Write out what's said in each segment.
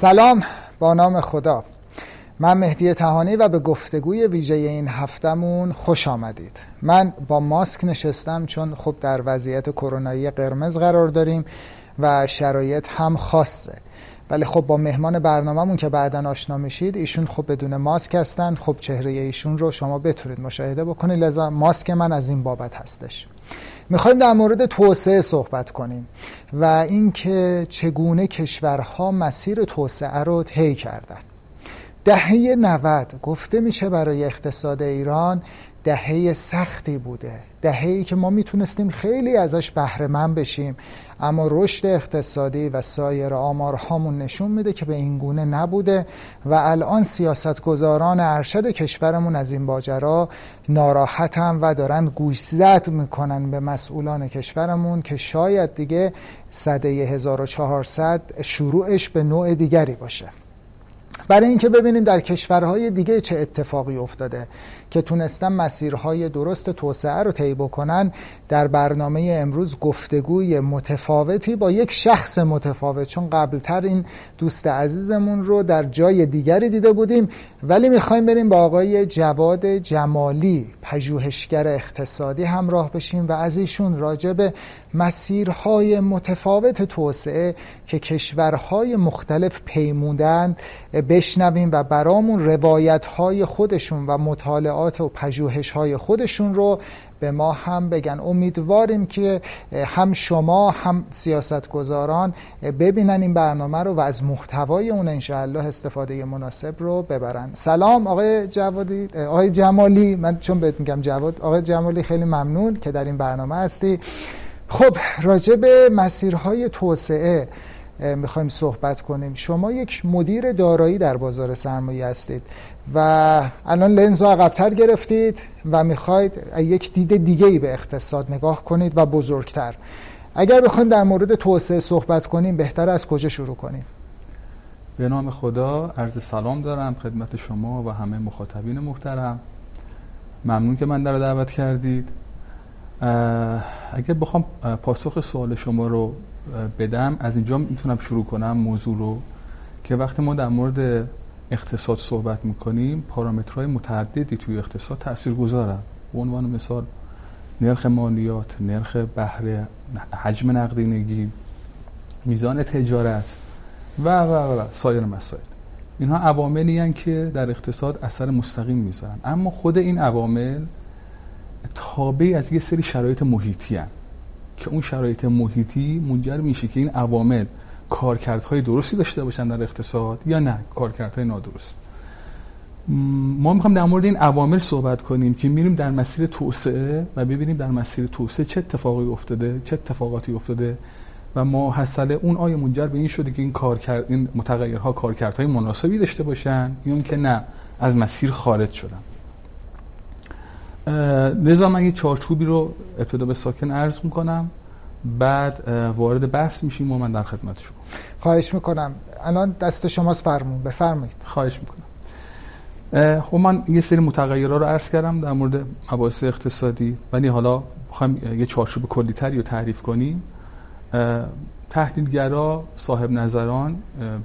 سلام با نام خدا. من مهدی تهانی و به گفتگوی ویژه این هفتمون خوش آمدید. من با ماسک نشستم چون خب در وضعیت کرونایی قرمز قرار داریم و شرایط هم خاصه. ولی خب با مهمان برنامهمون که بعدا آشنا میشید ایشون خب بدون ماسک هستن. خب چهره ایشون رو شما بتونید مشاهده بکنید. لذا ماسک من از این بابت هستش. می‌خوایم در مورد توسعه صحبت کنیم و اینکه چگونه کشورها مسیر توسعه رو طی کردن. دهه 90 گفته میشه برای اقتصاد ایران دهه سختی بوده. دهه‌ای که ما می‌تونستیم خیلی ازش بهره مند بشیم. اما رشد اقتصادی و سایر آمارهامون نشون میده که به این گونه نبوده و الان سیاستگزاران ارشد کشورمون از این باجرا ناراحتن و دارن گوشزد می‌کنن به مسئولان کشورمون که شاید دیگه سده 1400 شروعش به نوع دیگری باشه. برای اینکه ببینیم در کشورهای دیگه چه اتفاقی افتاده. که تونستن مسیرهای درست توسعه رو طی بکنن در برنامه امروز گفتگوی متفاوتی با یک شخص متفاوت. چون قبلتر این دوست عزیزمون رو در جای دیگری دیده بودیم ولی می‌خوایم بریم با آقای جواد جمالی پژوهشگر اقتصادی همراه بشیم و از ایشون راجع به مسیرهای متفاوت توسعه که کشورهای مختلف پیمودن بشنویم و برامون روایتهای خودشون و مطالعات و پژوهشهای خودشون رو به ما هم بگن. امیدواریم که هم شما هم سیاستگزاران ببینن این برنامه رو و از محتوای اون انشاءالله استفاده مناسب رو ببرن. سلام آقای جوادی آقای جمالی. من چون بهت میگم جواد آقای جمالی خیلی ممنون که در این برنامه هستی. خب راجع به مسیرهای توسعه. می‌خوایم صحبت کنیم. شما یک مدیر دارایی در بازار سرمایه هستید و الان لنز عقبتر گرفتید و می‌خواید یک دید دیگه ای به اقتصاد نگاه کنید و بزرگتر. اگر بخوایم در مورد توسعه صحبت کنیم بهتر از کجا شروع کنیم؟ به نام خدا عرض سلام دارم خدمت شما و همه مخاطبین محترم. ممنون که من در دعوت کردید. اگر بخوام پاسخ سوال شما رو بدم از اینجا می‌تونم شروع کنم موضوع رو که وقتی ما در مورد اقتصاد صحبت می‌کنیم پارامترهای متعددی توی اقتصاد تأثیر گذارن به عنوان مثال نرخ مالیات نرخ بهره حجم نقدینگی میزان تجارت و و و سایر مسائل. اینها عواملی که در اقتصاد اثر مستقیم می‌ذارن. اما خود این عوامل تابع از یه سری شرایط محیطی هن. که اون شرایط محیطی منجر میشه که این عوامل کارکردهای درستی داشته باشن در اقتصاد یا نه کارکردهای نادرست. ما می‌خوام در مورد این عوامل صحبت کنیم که میریم در مسیر توسعه و ببینیم در مسیر توسعه چه اتفاقی افتاده چه اتفاقاتی افتاده و ما حسله اون آیا منجر به این شده که این کارکرد این متغیرها کارکردهای مناسبی داشته باشن یا که نه از مسیر خارج شدن. لذا من یه چارچوبی رو ابتدا به ساکن عرض می‌کنم بعد وارد بحث میشیم و من در خدمت شما. خواهش می‌کنم. الان دست شماست فرمون بفرمایید. خواهش می‌کنم. خب من یه سری متغیرها رو عرض کردم در مورد مباحث اقتصادی ولی حالا بخوایم یه چارچوب کلیتری رو تعریف کنیم. تحلیلگرا صاحب نظران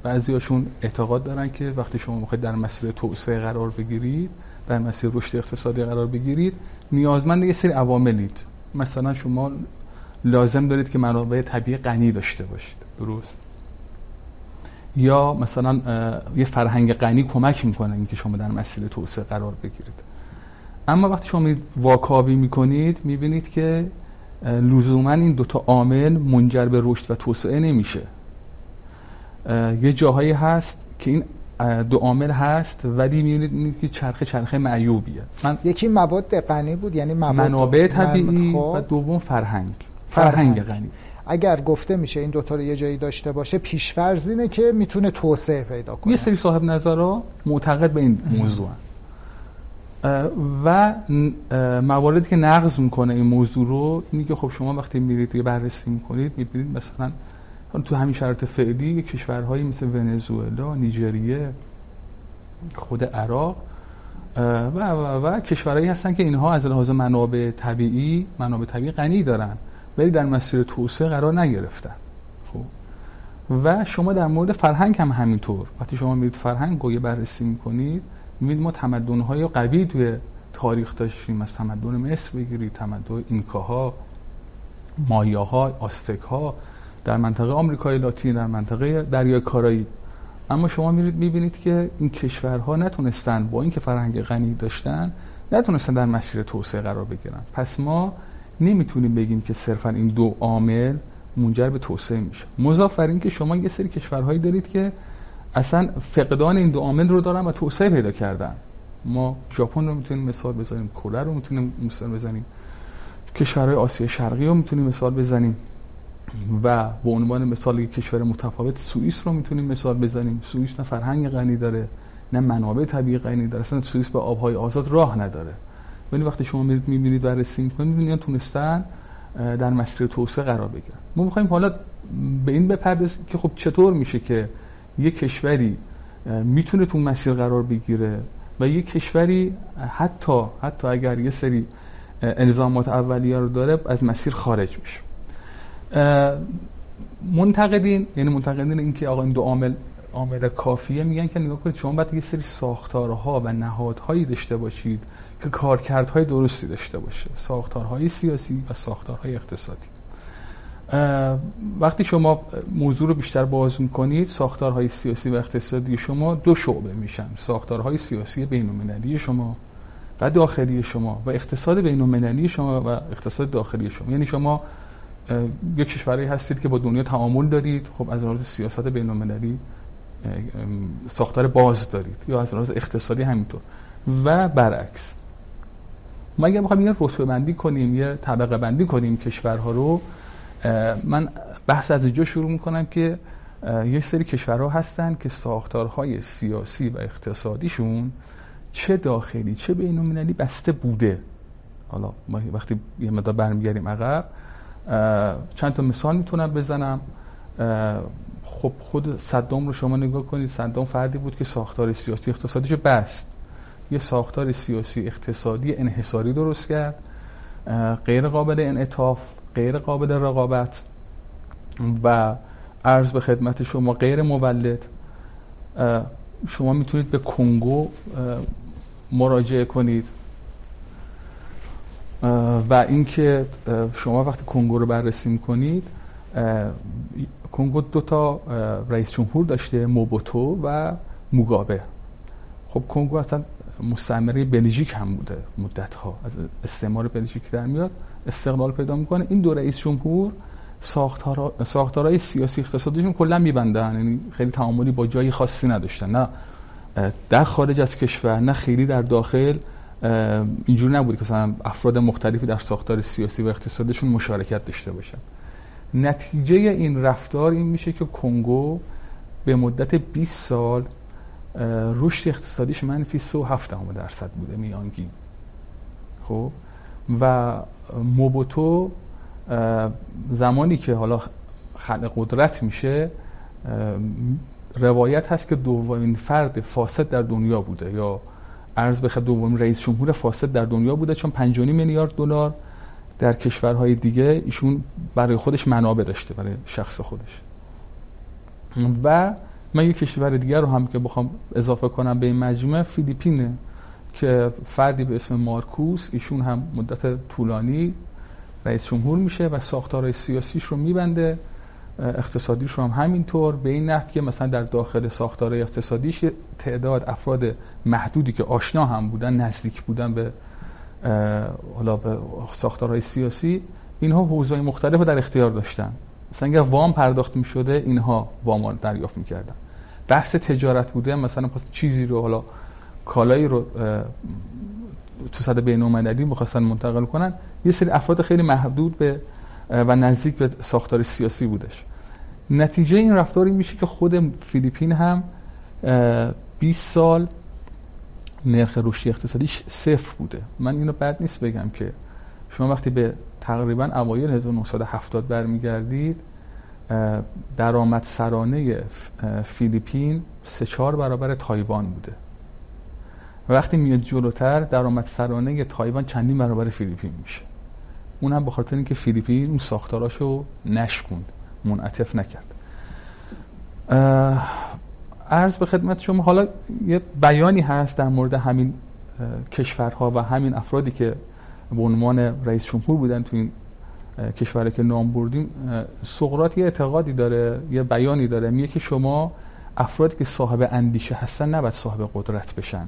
بعضیاشون اعتقاد دارن که وقتی شما می‌خواید در مسیر توسعه قرار بگیرید در مسیر رشد اقتصادی قرار بگیرید نیازمند یه سری عواملید. مثلا شما لازم دارید که منابع طبیعی غنی داشته باشید. درست. یا مثلا یه فرهنگ غنی کمک می‌کنه اینکه شما در مسیر توسعه قرار بگیرید. اما وقتی شما واکاوی می‌کنید می‌بینید که لزوما این دوتا عامل منجر به رشد و توسعه نمیشه. یه جاهایی هست که این دو عامل هست ولی می‌بینید که چرخه چرخه معیوبیه. من یکی مواد غنی بود یعنی مواد منابع طبیعی خب. و دوم فرهنگ. فرهنگ غنی. اگر گفته میشه این دوتا رو یه جایی داشته باشه پیشفرض اینه که می‌تونه توسعه پیدا کنه. یه سری صاحب نظرها معتقد به این موضوع و مواردی که نقض می‌کنه این موضوع رو که خب شما وقتی میرید یه بررسی می‌کنید می‌بینید مثلا تو همین شرایط فعلی کشورهایی مثل ونزوئلا، نیجریه، خود عراق و و و کشورهایی هستن که اینها از لحاظ منابع طبیعی منابع طبیعی غنی دارن ولی در مسیر توسعه قرار نگرفتن. خب. و شما در مورد فرهنگ هم همینطور. وقتی شما میرید فرهنگ رو بررسی می‌کنید می‌بینید ما تمدن‌های قوی توی تاریخ داشتیم. از تمدن مصر بگیرید تمدن اینکاها مایاها آستکها در منطقه آمریکای لاتین در منطقه دریای کارایی اما شما میرید می‌بینید که این کشورها نتونستن با اینکه فرهنگ غنی داشتن نتونستن در مسیر توسعه قرار بگیرن. پس ما نمی‌تونیم بگیم که صرفا این دو عامل منجر به توسعه میشه. مضاف بر که شما یه سری کشورهایی دارید که اصلا فقدان این دو عامل رو دارن و توسعه پیدا کردن. ما ژاپن رو می‌تونیم مثال بزنیم کره رو می‌تونیم مثال بزنیم کشورهای آسیا شرقی رو می‌تونیم مثال بزنیم و به عنوان مثال یک کشور متفاوت سوئیس رو می‌تونیم مثال بزنیم. سوئیس نه فرهنگ غنی داره نه منابع طبیعی غنی داره اصلا سوئیس به آبهای آزاد راه نداره. ولی وقتی شما میرید می‌بینید و رسی می‌کنید می‌بینید تونستن در مسیر توسعه قرار بگیرن. ما می‌خوایم حالا به این بپردازیم که خب چطور میشه که یک کشوری می‌تونه تو مسیر قرار بگیره و یک کشوری حتی حتی اگر یه سری الزامات اولیه رو داره از مسیر خارج میشه. منتقدین یعنی منتقدین اینکه آقا این دو عامل عامل کافیه میگن که نگاه کنید شما باید یه سری ساختارها و نهادهایی داشته باشید که کارکردهای درستی داشته باشه. ساختارهای سیاسی و ساختارهای اقتصادی. وقتی شما موضوع رو بیشتر باز می‌کنید ساختارهای سیاسی و اقتصادی شما دو شعبه میشن. ساختارهای سیاسی بین شما و داخلی شما و اقتصاد بین شما و اقتصاد داخلی شما. یعنی شما یک کشوری هستید که با دنیا تعامل دارید. خب از لحاظ سیاست بین ساختار باز دارید یا از لحاظ اقتصادی همینطور. و برعکس ما اگر بخوایم یه رتبه بندی کنیم یه طبقه بندی کنیم کشورها رو من بحث از اینجا شروع می‌کنم که یک سری کشورها هستن که ساختارهای سیاسی و اقتصادیشون چه داخلی چه بین بسته بوده. حالا ما وقتی یه مدار برمیگردیم عقب چند تا مثال می‌تونم بزنم. خب خود صدام رو شما نگاه کنید. صدام فردی بود که ساختار سیاسی اقتصادیش بست. یه ساختار سیاسی اقتصادی انحصاری درست کرد. غیر قابل انعطاف. غیر قابل رقابت و عرض به خدمت شما غیر مولد شما می‌تونید به کنگو مراجعه کنید. و اینکه شما وقتی کنگو رو بررسی می‌کنید کنگو دو تا رئیس جمهور داشته موبوتو و موگابه. خب کنگو اصلا مستعمره بلژیک هم بوده مدت ها از استعمار بلژیک در میاد استقلال پیدا می‌کنه. این دو رئیس جمهور ساختارهای سیاسی اقتصادیشون کلا میبندن یعنی خیلی تعاملی با جایی خاصی نداشتن. نه در خارج از کشور نه خیلی در داخل. اینجور نبود که مثلا افراد مختلفی در ساختار سیاسی و اقتصادشون مشارکت داشته باشن. نتیجه این رفتار این میشه که کنگو به مدت 20 سال رشد اقتصادیش منفی 3.7 درصد بوده میانگین خب؟ و موبوتو زمانی که حالا خلق قدرت میشه روایت هست که دومین فرد فاسد در دنیا بوده. یا عرض بخواد دومین رئیس جمهور فاسد در دنیا بوده چون 5.5 میلیارد دلار در کشورهای دیگه ایشون برای خودش منابع داشته برای شخص خودش. و من یک کشور دیگر رو هم که بخوام اضافه کنم به این مجموعه فیلیپینه که فردی به اسم مارکوس ایشون هم مدت طولانی رئیس جمهور میشه و ساختارهای سیاسیش رو میبنده اقتصادیش رو هم همینطور. به این نحو که مثلا در داخل ساختارهای اقتصادیش تعداد افراد محدودی که آشنا هم بودن نزدیک بودن به حالا به ساختارهای سیاسی اینها حوزه‌های مختلف در اختیار داشتن. مثلا اگر وام پرداخت می شده اینها وام دریافت می‌کردن. بحث تجارت بوده مثلا چیزی رو حالا کالایی رو تو صد بین المللی می‌خواستن منتقل کنن یه سری افراد خیلی محدود به و نزدیک به ساختار سیاسی بودش. نتیجه این رفتاری میشه که خود فیلیپین هم 20 سال نرخ رشدی اقتصادیش صفر بوده. من اینو بد نیست بگم که شما وقتی به تقریبا اوایل 1970 برمیگردید درآمد سرانه فیلیپین سه چهار برابر تایوان بوده. وقتی میاد جلوتر درآمد سرانه تایوان چندین برابر فیلیپین میشه. اون هم به خاطر اینکه فیلیپین اون ساختاراشو نشکوند منعطف نکرد. عرض به خدمت شما حالا یه بیانی هست در مورد همین کشورها و همین افرادی که به عنوان رئیس جمهور بودن تو این کشوری که نام بردیم سقراط یه اعتقادی داره یه بیانی داره. میگه که شما افرادی که صاحب اندیشه هستن نباید صاحب قدرت بشن.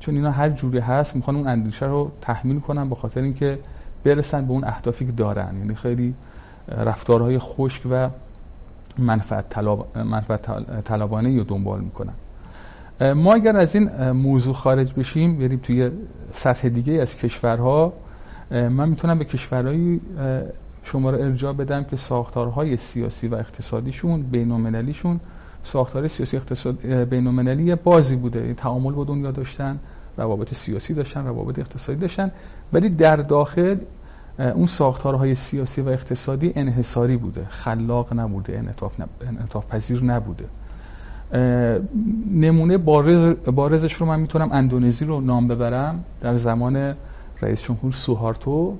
چون اینا هر جوری هست می‌خوان اون اندیشه رو تحمیل کنن به خاطر اینکه برسن به اون اهدافی که دارن. یعنی خیلی رفتارهای خشک و منفعت, طلب... منفعت طلبانه رو دنبال می‌کنن. ما اگر از این موضوع خارج بشیم بریم توی سطح دیگه از کشورها. من می‌تونم به کشورهایی شما رو ارجاع بدم که ساختارهای سیاسی و اقتصادیشون بین‌المللیشون ساختار سیاسی اقتصاد بین‌المللی بازی بوده. تعامل با دنیا داشتن روابط سیاسی داشتن روابط اقتصادی داشتن. ولی در داخل اون ساختارهای سیاسی و اقتصادی انحصاری بوده. خلاق نبوده انعطاف, انعطاف پذیر نبوده. نمونه بارز بارزش رو من می‌تونم اندونزی رو نام ببرم. در زمان رئیس جمهور سوهارتو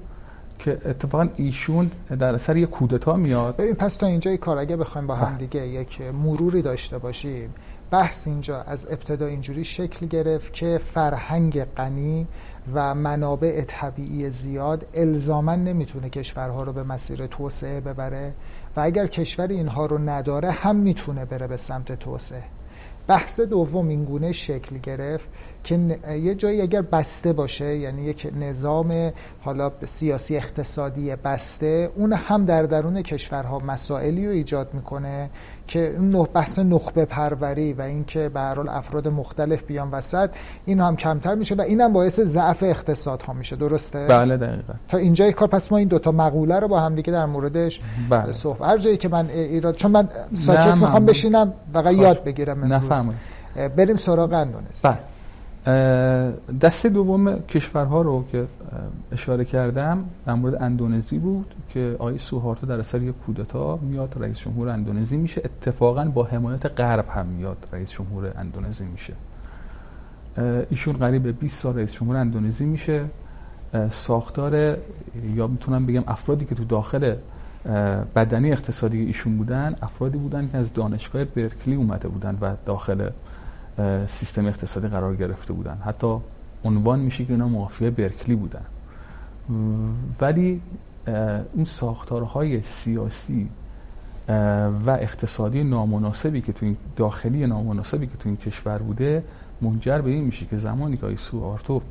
که اتفاقا ایشون در اثر یک کودتا میاد ببین پس تا اینجا کار اگه بخوایم با هم بله. دیگه یک مروری داشته باشیم بحث اینجا از ابتدا اینجوری شکل گرفت که فرهنگ غنی و منابع طبیعی زیاد الزاما نمی‌تونه کشورها رو به مسیر توسعه ببره و اگر کشور اینها رو نداره هم می‌تونه بره به سمت توسعه بحث دوم اینگونه شکل گرفت که یه جایی اگر بسته باشه یعنی یک نظام حالا سیاسی اقتصادی بسته اون هم در درون کشورها مسائلی رو ایجاد می‌کنه که اون بحث نخبه پروری و اینکه به هر افراد مختلف بیان وسط این هم کمتر میشه و اینم باعث ضعف اقتصاد ها میشه. درسته؟ بله دقیقا. تا اینجای کار پس ما این دوتا مقوله رو با هم دیگه در موردش بله. صحبت هر جایی که من ایراد چون من ساکت می‌خوام بشینم فقط یاد بگیرم امروز. بریم سراغ اندونزی. بله. دسته دوم کشورها رو که اشاره کردم در مورد اندونزی بود که آقای سوهارتو در اثر یک کودتا میاد رئیس جمهور اندونزی میشه. اتفاقا با حمایت غرب هم میاد رئیس جمهور اندونزی میشه. ایشون قریب 20 سال رئیس جمهور اندونزی میشه. ساختار یا می‌تونم بگم افرادی که تو داخل بدنی اقتصادی ایشون بودن افرادی بودن که از دانشگاه برکلی اومده بودن و داخل سیستم اقتصادی قرار گرفته بودن. حتی عنوان میشه که اینا مافیا برکلی بودن. ولی اون ساختارهای سیاسی و اقتصادی نامناسبی که تو این داخلی نامناسبی که تو این کشور بوده منجر به این میشه که زمانی که آیسو آرتو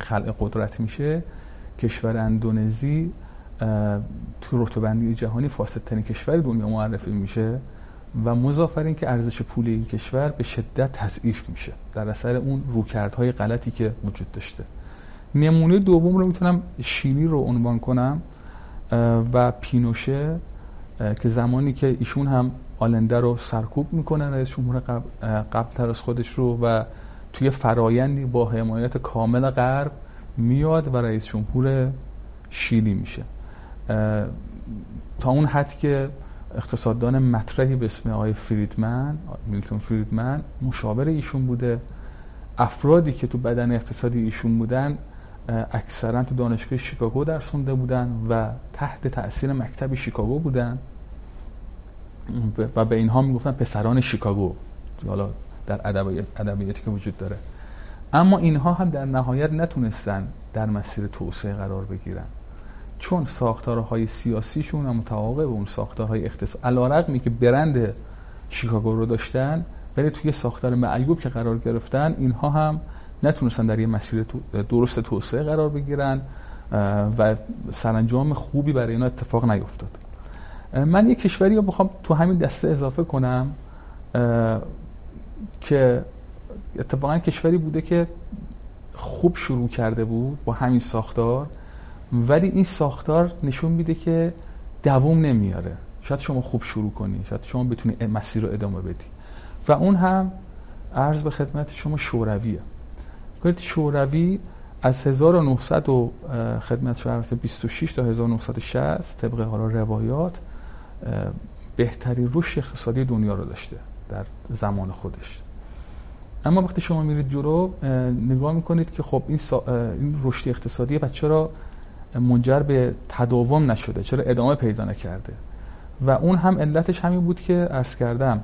خلق قدرت میشه کشور اندونزی تو رتبه جهانی فاسدترین کشور دنیا معرفی میشه. و مضافر این که ارزش پول این کشور به شدت تضعیف میشه در اثر اون روکردهای غلطی که وجود داشته. نمونه دوم رو می‌تونم شیلی رو عنوان کنم و پینوشه که زمانی که ایشون هم آلنده رو سرکوب می‌کنه رئیس جمهور قبل, تر از خودش رو و توی فرایندی با حمایت کامل غرب میاد و رئیس جمهور شیلی میشه. تا اون حد که اقتصاددان مطرحی به اسم آقای فریدمن میلتون فریدمن مشاور ایشون بوده. افرادی که تو بدن اقتصادی ایشون بودن اکثرا تو دانشگاه شیکاگو درس خونده بودن و تحت تاثیر مکتب شیکاگو بودن. و به اینها می‌گفتن پسران شیکاگو حالا در ادبیاتی که وجود داره. اما اینها هم در نهایت نتونستن در مسیر توسعه قرار بگیرن. چون ساختارهای سیاسیشون هم متعاقب به اون ساختارهای اقتصاد علیرغمی که برند شیکاگو رو داشتن ولی توی ساختار معیوب که قرار گرفتن اینها هم نتونستن در یه مسیر درست توسعه قرار بگیرن و سرانجام خوبی برای اینا اتفاق نیفتاد. من یه کشوری رو بخوام تو همین دسته اضافه کنم که اتفاقا کشوری بوده که خوب شروع کرده بود با همین ساختار. ولی این ساختار نشون میده که دوام نمیاره. شاید شما خوب شروع کنی شاید شما بتونی مسیر رو ادامه بدی. و اون هم عرض به خدمت شما شورویه. کنید شوروی از 1900 و خدمت شما 26 تا 1960 طبق حالا روایات بهترین رشد اقتصادی دنیا رو داشته در زمان خودش. اما وقتی شما میرید جلو نگاه می‌کنید که خب این, این رشد اقتصادی و چرا منجر به تداوم نشده چرا ادامه پیدا نکرده. و اون هم علتش همین بود که عرض کردم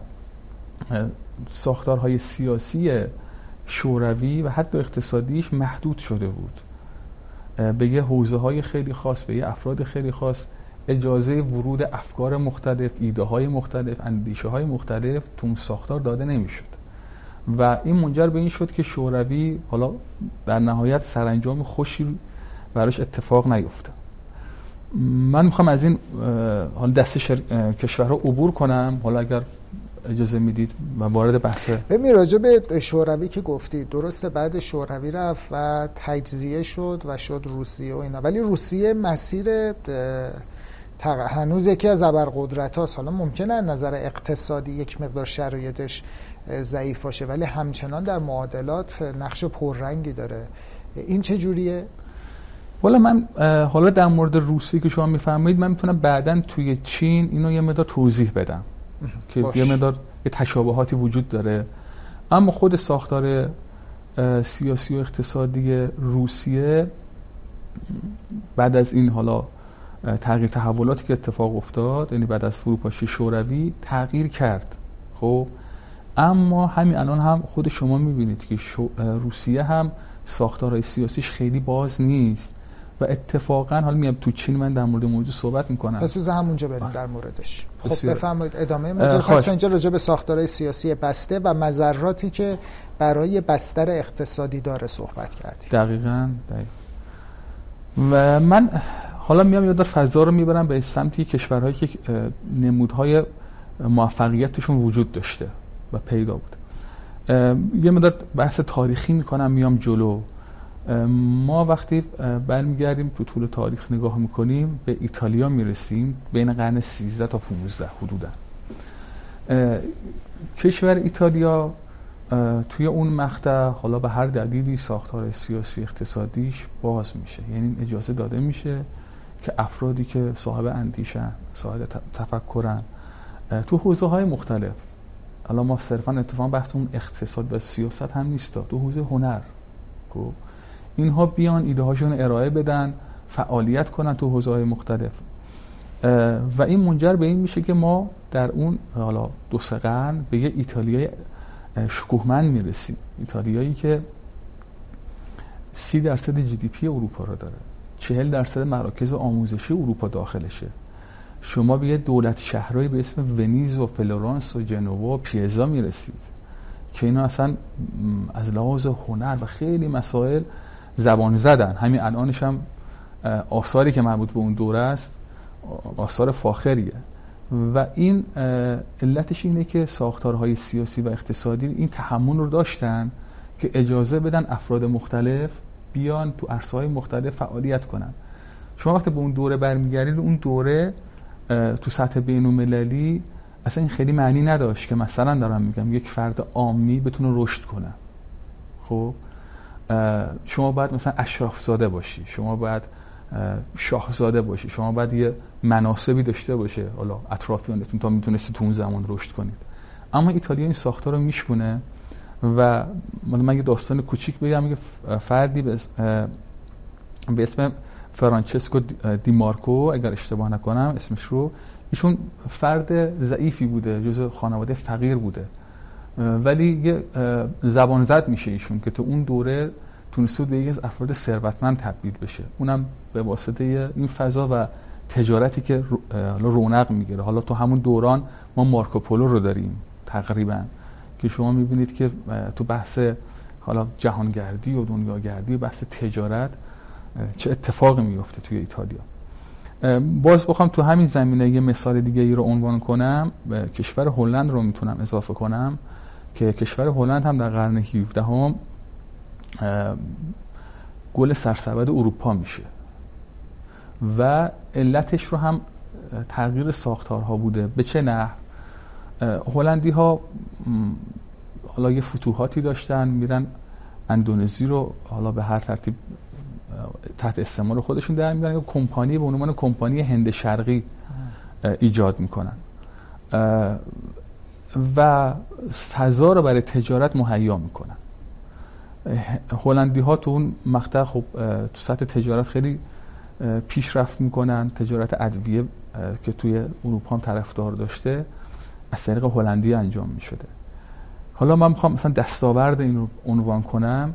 ساختارهای سیاسی شوروی و حتی اقتصادیش محدود شده بود. به یه حوزه های خیلی خاص به یه افراد خیلی خاص اجازه ورود افکار مختلف ایده های مختلف اندیشه های مختلف تو ساختار داده نمی‌شد. و این منجر به این شد که شوروی حالا در نهایت سرانجام خوشی براش اتفاق نیفته. من می‌خوام از این حالا دست شر... کشورها عبور کنم. حالا اگر اجازه می‌دید و وارد بحثه ببین راجع به شوروی که گفتی درسته بعد شوروی رفت و تجزیه شد و شد روسیه و اینا. ولی روسیه مسیر هنوز یکی از ابرقدرت هاست حالا ممکنه نظر اقتصادی یک مقدار شرایطش ضعیف باشه ولی همچنان در معادلات نقش پررنگی داره. این چه جوریه؟ والا من حالا در مورد روسیه که شما میفرمایید من می‌تونم بعدا توی چین اینو یه مقدار توضیح بدم که یه مقدار یه تشابهاتی وجود داره. اما خود ساختار سیاسی و اقتصادی روسیه بعد از این حالا تغییر تحولاتی که اتفاق افتاد یعنی بعد از فروپاشی شوروی تغییر کرد. خب؟ اما همین الان هم خود شما می‌بینید که روسیه هم ساختارهای سیاسیش خیلی باز نیست. و اتفاقا حالا میام تو چین من در مورد موضوع صحبت می‌کنم. پس بذار همونجا بریم در موردش. خب بفرمایید ادامه. موضوع پس اینجا راجع به ساختارهای سیاسی بسته و مذراتی که برای بستر اقتصادی داره صحبت کردیم. دقیقاً دقیقا. و من حالا میام یاد فضا رو می‌برم به سمتی کشورهایی که نمودهای موفقیتشون وجود داشته و پیدا بود. یه مدت بحث تاریخی می‌کنم میام جلو. ما وقتی برمیگردیم تو طول تاریخ نگاه می‌کنیم به ایتالیا می‌رسیم بین قرن 13 تا 15 حدودا کشور ایتالیا توی اون مقطع حالا به هر دلیلی ساختار سیاسی اقتصادیش باز میشه یعنی اجازه داده میشه که افرادی که صاحب اندیشن صاحب تفکرن تو حوزه های مختلف الان ما صرفا اتفاقا بحث اون اقتصاد و سیاست هم نیست تو حوزه هنر خب؟ اینها بیان ایده هاشون ارائه بدن فعالیت کنن تو حوزه های مختلف و این منجر به این میشه که ما در اون حالا دو سه قرن به یه ایتالیای شکوهمند می‌رسیم. ایتالیایی که سی درصد GDP اروپا رو داره. چهل درصد مراکز آموزشی اروپا داخلشه. شما به یه دولت شهرهایی به اسم ونیز و فلورانس و جنوا و پیزا می‌رسید که اینا اصلا از لحاظ هنر و خیلی مسائل زبان زدن. همین الانش هم آثاری که مربوط به اون دوره است آثار فاخریه. و این علتش اینه که ساختارهای سیاسی و اقتصادی این تحمل رو داشتن که اجازه بدن افراد مختلف بیان تو عرصه های مختلف فعالیت کنن. شما وقتی به اون دوره برمیگردید اون دوره تو سطح بین المللی اصلا این خیلی معنی نداشت که مثلا دارم میگم یک فرد عامی بتونه رشد کنه. خب؟ شما باید مثلا اشراف زاده باشی شما باید شاهزاده باشی شما باید یه مناسبی داشته باشه. حالا اطرافیانتون تا می‌تونستی تو اون زمان رشد کنید. اما ایتالیا این ساختار رو میشکونه و من یه داستان کوچیک بگم یه فردی به اسم فرانچسکو دیمارکو اگر اشتباه نکنم اسمش رو. ایشون فرد ضعیفی بوده جز خانواده فقیر بوده. ولی یه زبان زد میشه ایشون که تو اون دوره تونسته به یکی از افراد ثروتمند تبدیل بشه. اونم به واسطه این فضا و تجارتی که رونق می‌گیره. حالا تو همون دوران ما مارکوپولو رو داریم تقریبا که شما می‌بینید که تو بحث حالا جهانگردی و دنیاگردی و بحث تجارت چه اتفاقی میفته توی ایتالیا. باز بخوام تو همین زمینه یه مثال دیگه ای رو عنوان کنم. کشور هلند رو می‌تونم اضافه کنم. که کشور هلند هم در قرن 17 هم گل سرسبد اروپا میشه. و علتش رو هم تغییر ساختارها بوده. به چه نحو؟ هلندی ها حالا یه فتوحاتی داشتن میرن اندونزی رو حالا به هر ترتیب تحت استعمال خودشون در میارن کمپانی به عنوان کمپانی هند شرقی ایجاد می‌کنن. و فضا رو برای تجارت مهیا می‌کنن. هلندی ها تو اون مقطع خب تو سطح تجارت خیلی پیشرفت می‌کنن. تجارت ادویه که توی اروپا هم طرفدار داشته از طریق هلندی انجام می‌شده. حالا من می‌خوام مثلا دستاورد این رو عنوان کنم.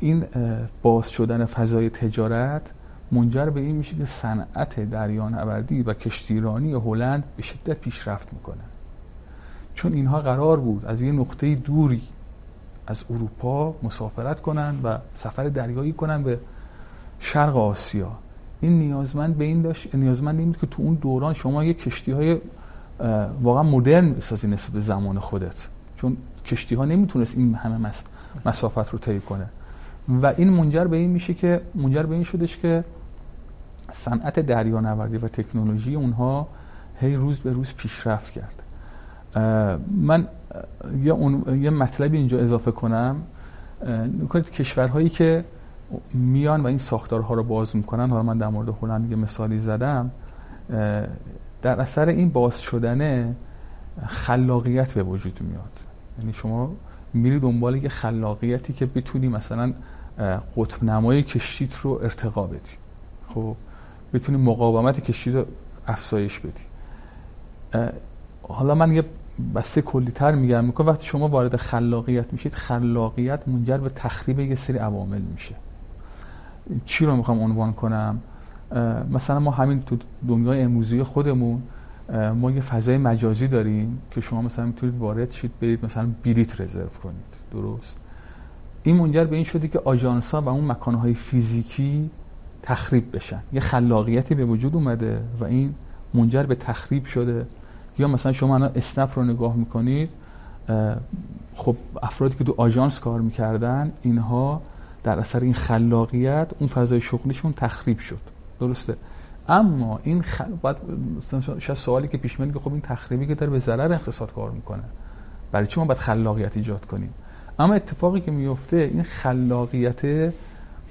این باز شدن فضای تجارت منجر به این میشه که صنعت دریانوردی و کشتیرانی هلند به شدت پیشرفت می‌کنه. چون اینها قرار بود از یه نقطه دوری از اروپا مسافرت کنن و سفر دریایی کنن به شرق آسیا. این نیازمند به این داشت نیازمند این که تو اون دوران شما یه کشتی های واقعا مدرن بسازی نسبت به زمان خودت. چون کشتی ها نمی‌تونست این همه مسافت رو طی کنه. و این منجر به این میشه که منجر به این شدش که صنعت دریانوردی و تکنولوژی اونها هی روز به روز پیشرفت کرد من یه, اون، یه مطلبی اینجا اضافه کنم. نکنید کشورهایی که میان و این ساختارها رو باز می‌کنن حالا من در مورد هلند یه مثالی زدم در اثر این باز شدنه خلاقیت به وجود میاد. یعنی شما میری دنبال یه خلاقیتی که بتونی مثلا قطب نمای کشتیت رو ارتقا بدی. خب بتونی مقاومت کشتی رو افزایش بدی. حالا من یه بسته کلی تر میگم می‌کنم وقتی شما وارد خلاقیت میشید خلاقیت منجر به تخریب یه سری عوامل میشه. چی رو می‌خوام عنوان کنم؟ مثلا ما همین تو دنیای امروزی خودمون ما یه فضای مجازی داریم که شما مثلا می‌تونید وارد شید برید مثلا بلیت رزرو کنید. درست؟ این منجر به این شده که آژانس ها و اون مکانهای فیزیکی تخریب بشن. یه خلاقیتی به وجود اومده و این منجر به تخریب شده. یا مثلا شما الان اسنپ رو نگاه می‌کنید خب افرادی که تو آژانس کار می‌کردن اینها در اثر این خلاقیت اون فضای شغلیشون تخریب شد. درسته؟ اما این خل... باید شاید سوالی که پیش میاد که خب این تخریبی که داره به ضرر اقتصاد کار می‌کنه. برای چی ما باید خلاقیت ایجاد کنیم؟ اما اتفاقی که میفته این خلاقیت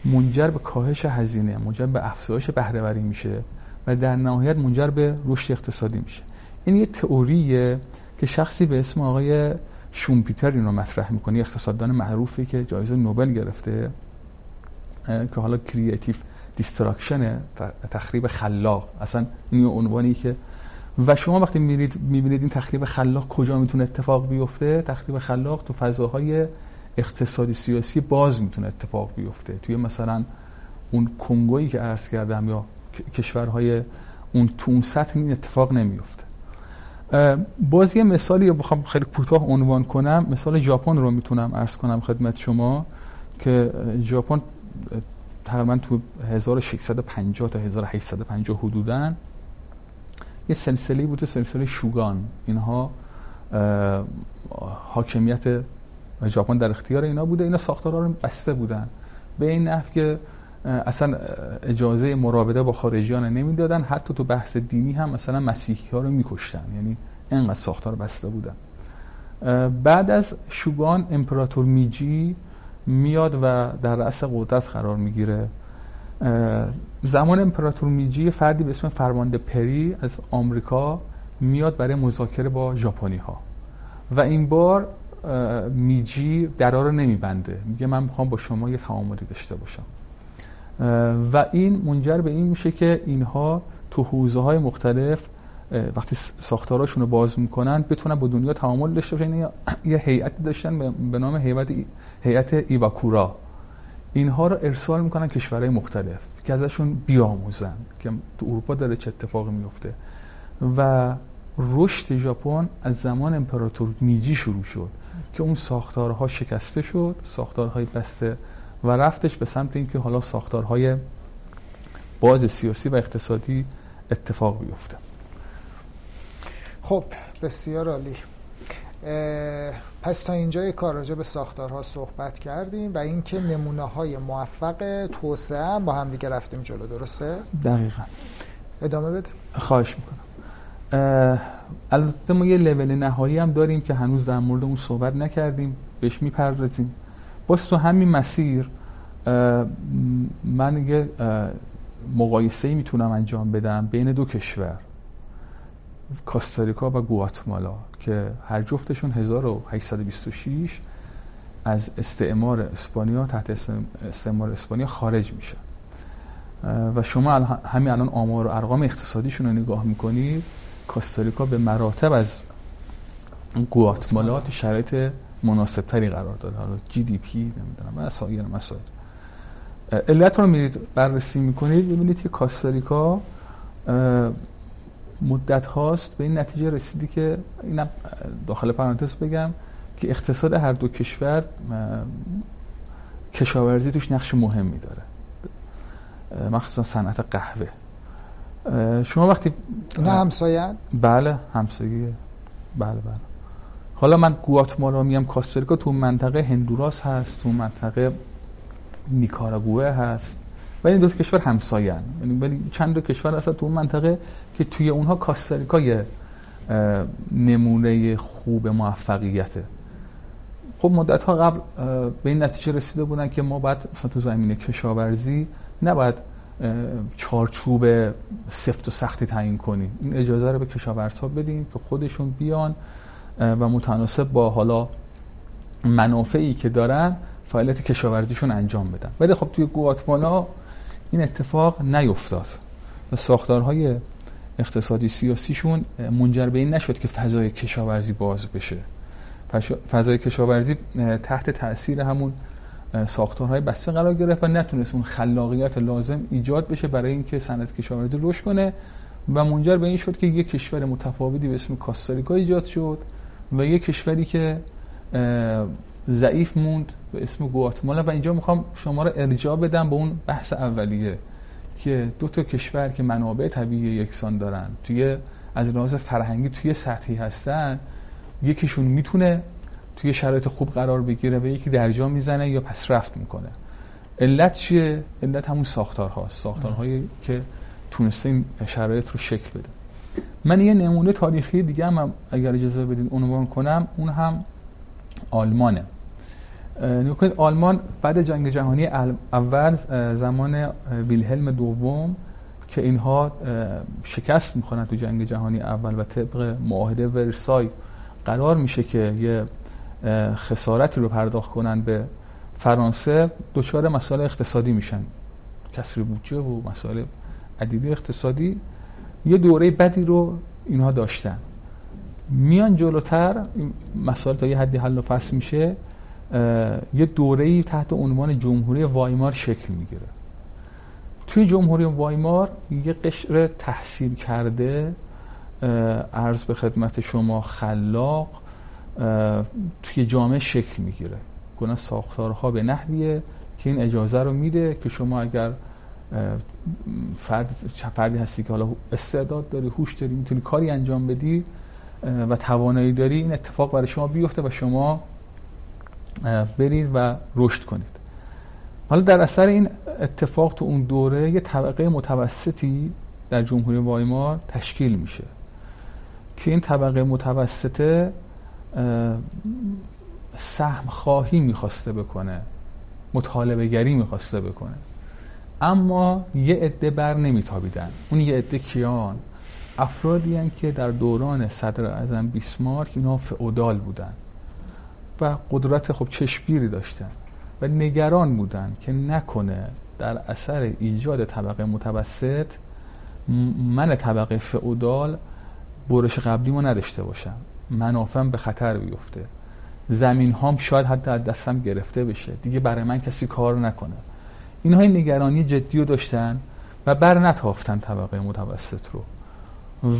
منجر به کاهش هزینه منجر به افزایش بهرهوری میشه و در نهایت منجر به رشد اقتصادی میشه. این یه تئوریه که شخصی به اسم آقای شومپیتر این رو مطرح می‌کنه اقتصاددان معروفی که جایزه نوبل گرفته که حالا creative destruction تخریب خلاق. اصلا این عنوانی که و شما وقتی می‌بینید می‌بینید این تخریب خلاق کجا می‌تونه اتفاق بیفته؟ تخریب خلاق تو فضاهای اقتصادی سیاسی باز می‌تونه اتفاق بیفته. توی مثلا اون کنگویی که عرض کردم یا کشورهای اون تو این اتفاق نمیفته باز یه مثالی بخوام خیلی کوتاه عنوان کنم. مثال ژاپن رو می‌تونم عرض کنم خدمت شما که ژاپن تقریبا تو 1650 تا 1850 حدودن یه سلسله بود سلسله شوگان. اینها حاکمیت ژاپن در اختیار اینا بوده. اینا ساختارها رو بسته بودن. به این نحو که اصلا اجازه مراوده با خارجیان نمی‌دادن. حتی تو بحث دینی هم مثلا مسیحی ها رو میکشتن. یعنی اینقدر ساختار بسته بودن. بعد از شوگان امپراتور میجی میاد و در رأس قدرت قرار می‌گیره. زمان امپراتور میجی فردی به اسم فرمانده پری از آمریکا میاد برای مذاکره با ژاپنی ها و این بار میجی درا رو نمیبنده. میگه من می‌خوام با شما یه تعاملی داشته باشم. و این منجر به این میشه که اینها تو حوزه های مختلف وقتی ساختاراشون رو باز می‌کنن بتونن با دنیا تعامل داشته باشن. یه هیئتی داشتن به نام هیئت هیئت ایواکورا. اینها رو ارسال می‌کنن کشورهای مختلف که ازشون بیاموزن که تو اروپا داره چه اتفاقی میفته و رشد ژاپن از زمان امپراتور میجی شروع شد که اون ساختارها شکسته شد ساختارهای بسته و رفتش به سمت اینکه حالا ساختارهای باز سیاسی و اقتصادی اتفاق بیفته. خب بسیار عالی. پس تا اینجا کار راجع به ساختارها صحبت کردیم و اینکه نمونه های موفق توسعه با هم دیگه رفتیم جلو درسته؟ دقیقا. ادامه بده. خواهش می‌کنم. البته ما یه لول نهایی هم داریم که هنوز در مورد اون صحبت نکردیم بهش می‌پردازیم. باز تو همین مسیر من یه مقایسه می‌تونم انجام بدم بین دو کشور کاستاریکا و گواتمالا که هر جفتشون 1826 از استعمار اسپانیا تحت استعمار اسپانیا خارج میشه و شما همین الان آمار و ارقام اقتصادیشون رو نگاه می‌کنید کاستاریکا به مراتب از گواتمالا تو شرایط مناسب تری قرار داره حالا جی دی پی نمی‌دونم و سایر مسائل علت رو میرید بررسی می‌کنید ببینید که کاستاریکا مدت هاست به این نتیجه رسیدی که اینم داخل پرانتز بگم که اقتصاد هر دو کشور کشاورزی توش نقش مهمی داره. مخصوصا صنعت قهوه. شما وقتی اینا همسایه بله همسایه. بله بله. حالا من گواتمالا میام کاستاریکا تو منطقه هندوراس هست تو منطقه نیکاراگوه هست. ولی این دو کشور همسایه یعنی چند دو کشور هست تو اون منطقه که توی اونها کاستاریکا یه نمونه خوب موفقیته. خب مدت ها قبل به این نتیجه رسیده بودن که ما باید مثلا تو زمینه کشاورزی نباید چارچوب سفت و سختی تعیین کنیم. این اجازه رو به کشاورزها بدیم که خودشون بیان و متناسب با حالا منافعی که دارن فعالیت کشاورزیشون انجام بدن. ولی خب توی گواتمالا این اتفاق نیفتاد و ساختارهای اقتصادی سیاسیشون منجر به این نشد که فضای کشاورزی باز بشه. فضای کشاورزی تحت تاثیر همون ساختارهای بسته قرار گرفت و نتونست اون خلاقیت لازم ایجاد بشه برای اینکه صنعت کشاورزی رشد کنه و منجر به این شد که یک کشور متفاوتی به اسم کاستاریکا ایجاد شد و یک کشوری که ضعیف موند به اسم گواتمالا و اینجا می‌خوام شما رو ارجاع بدم به اون بحث اولیه که دو تا کشور که منابع طبیعی یکسان دارن توی از لحاظ فرهنگی توی سطحی هستن یکیشون می‌تونه توی شرایط خوب قرار بگیره و یکی درجا می‌زنه یا پس رفت می‌کنه. علت چیه؟ علت همون ساختارهاست. ساختارهایی که تونسته این شرایط رو شکل بده من یه نمونه تاریخی دیگه هم اگر اجازه بدین عنوان کنم اون هم آلمانه. نکنید آلمان بعد جنگ جهانی اول زمان ویلهلم دوم که اینها شکست می‌خونن تو جنگ جهانی اول و طبق معاهده ورسای قرار میشه که یه خسارتی رو پرداخت کنن به فرانسه. دچار مسائل اقتصادی میشن. کسری بودجه و مسائل عدیده اقتصادی یه دوره بدی رو اینها داشتن. میان جلوتر مسائل تا یه حدی حل و فصل میشه. یه دوره تحت عنوان جمهوری وایمار شکل می‌گیره. توی جمهوری وایمار یه قشر تحصیل کرده عرض به خدمت شما خلاق توی جامعه شکل می‌گیره. گناه ساختارها به نحویه که این اجازه رو میده که شما اگر فرد فردی هستی که حالا استعداد داری هوش داری می‌تونی کاری انجام بدی و توانایی داری این اتفاق برای شما بیفته و شما برید و رشد کنید. حالا در اثر این اتفاق تو اون دوره یه طبقه متوسطی در جمهوری وایمار تشکیل میشه که این طبقه متوسطه سهم خواهی می‌خواسته بکنه مطالبه گری می‌خواسته بکنه. اما یه عده بر نمیتابیدن. اون یه عده کیان؟ افرادی که در دوران صدر اعظم بیسمارک اینا فئودال بودن. و قدرت خب چشمگیری داشتن و نگران بودن که نکنه در اثر ایجاد طبقه متوسط من طبقه فئودال برش قبلی ما نداشته باشم. منافعم به خطر بیفته. زمین هام شاید حتی از دستم گرفته بشه. دیگه برای من کسی کار نکنه. اینها این نگرانی جدی رو داشتن و بر نتافتن طبقه متوسط رو.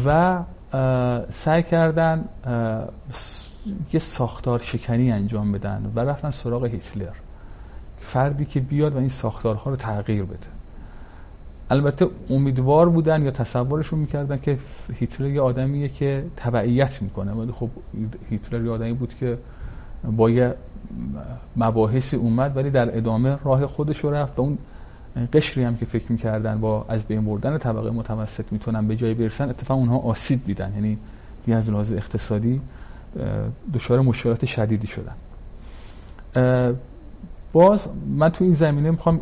و سعی کردن یه ساختار شکنی انجام بدن و رفتن سراغ هیتلر. فردی که بیاد و این ساختارها رو تغییر بده. البته امیدوار بودن یا تصورشون می‌کردن که هیتلر یه آدمیه که تبعیت می‌کنه. ولی خب هیتلر یه آدمی بود که با یه مباحثی اومد ولی در ادامه راه خودش رو رفت و اون قشری هم که فکر می‌کردن با از بین بردن طبقه متوسط می‌تونن به جای برسن اتفاق اونها آسیب دیدن. یعنی از لحاظ اقتصادی دچار مشکلات شدیدی شدن. باز من تو این زمینه می‌خوام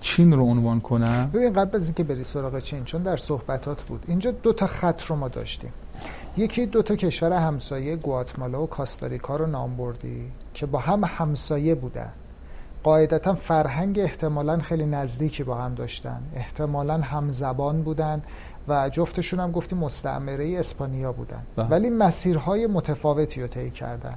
چین رو عنوان کنم. ببین قبل از اینکه بری سراغ چین چون در صحبتات بود اینجا دو تا خط رو ما داشتیم. یکی دو تا کشور همسایه گواتمالا و کاستاریکا رو نام بردی که با هم همسایه بودن. قاعدتا فرهنگ احتمالا خیلی نزدیکی با هم داشتن. احتمالا همزبان بودن. و جفتشون هم گفتیم مستعمره اسپانیا بودن. بله. ولی مسیرهای متفاوتی رو طی کردن.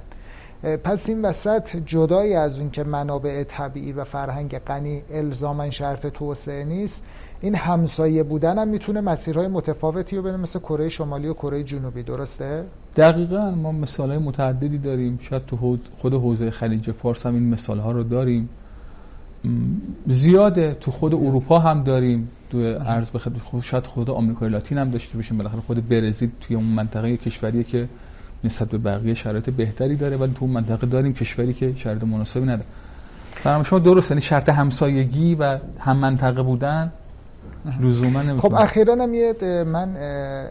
پس این وسط جدای از اون که منابع طبیعی و فرهنگ غنی الزاما شرط توسعه نیست این همسایه بودن هم می‌تونه مسیرهای متفاوتی رو بده مثل کره شمالی و کره جنوبی. درسته؟ دقیقا ما مثال های متعددی داریم. شاید تو خود حوزه خلیج فارس هم این مثال ها رو داریم. زیاده تو خود. اروپا هم داریم تو عرض بخد شاید خود آمریکای لاتین هم داشته باشیم بالاخره خود برزیل توی اون منطقه کشوریه که نسبت به بقیه شرایط بهتری داره ولی تو منطقه داریم کشوری که شرایط مناسبی نداره برای شما درست یعنی شرط همسایگی و هم منطقه بودن لزوما خب اخیرا هم یه من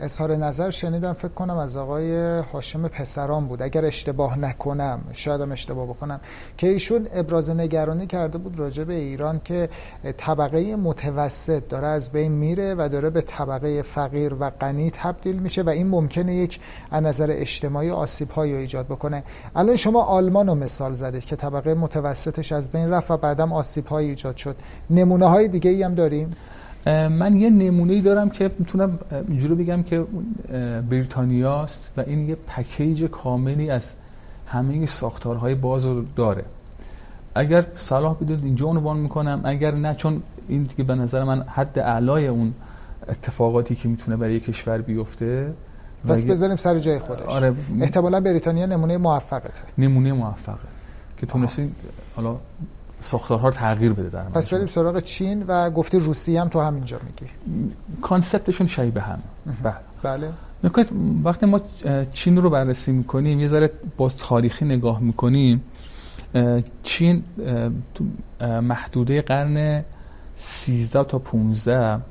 اظهار نظر شنیدم فکر کنم از آقای هاشم پسران بود. اگر اشتباه نکنم شایدم اشتباه بکنم که ایشون ابراز نگرانی کرده بود راجع به ایران که طبقه متوسط داره از بین میره و داره به طبقه فقیر و غنی تبدیل میشه و این ممکنه یک از نظر اجتماعی آسیب هایی ایجاد بکنه. الان شما آلمان رو مثال زدید که طبقه متوسطش از بین رفت و بعدم آسیب هایی ایجاد شد. نمونه های دیگه ای هم داریم؟ من یه نمونه دارم که می‌تونم اینجوری بگم که بریتانیاست و این یه پکیج کاملی از همه ساختارهای باز رو داره. اگر صلاح بدید اینجا عنوان می‌کنم اگر نه چون این دیگه به نظر من حد اعلای اون اتفاقاتی که می‌تونه برای کشور بیفته پس بذاریم سر جای خودش. آره احتمالا بریتانیا نمونه موفقته. نمونه موفقه که تونستین حالا ساختارها رو تغییر بده در پس بریم سراغ چین و گفتی روسیه هم تو همینجا میگی کانسپتشون شبیه هم بله. بله. نکات وقتی ما چین رو بررسی می‌کنیم یه ذره باز تاریخی نگاه می‌کنیم چین تو محدوده قرن 13 تا 15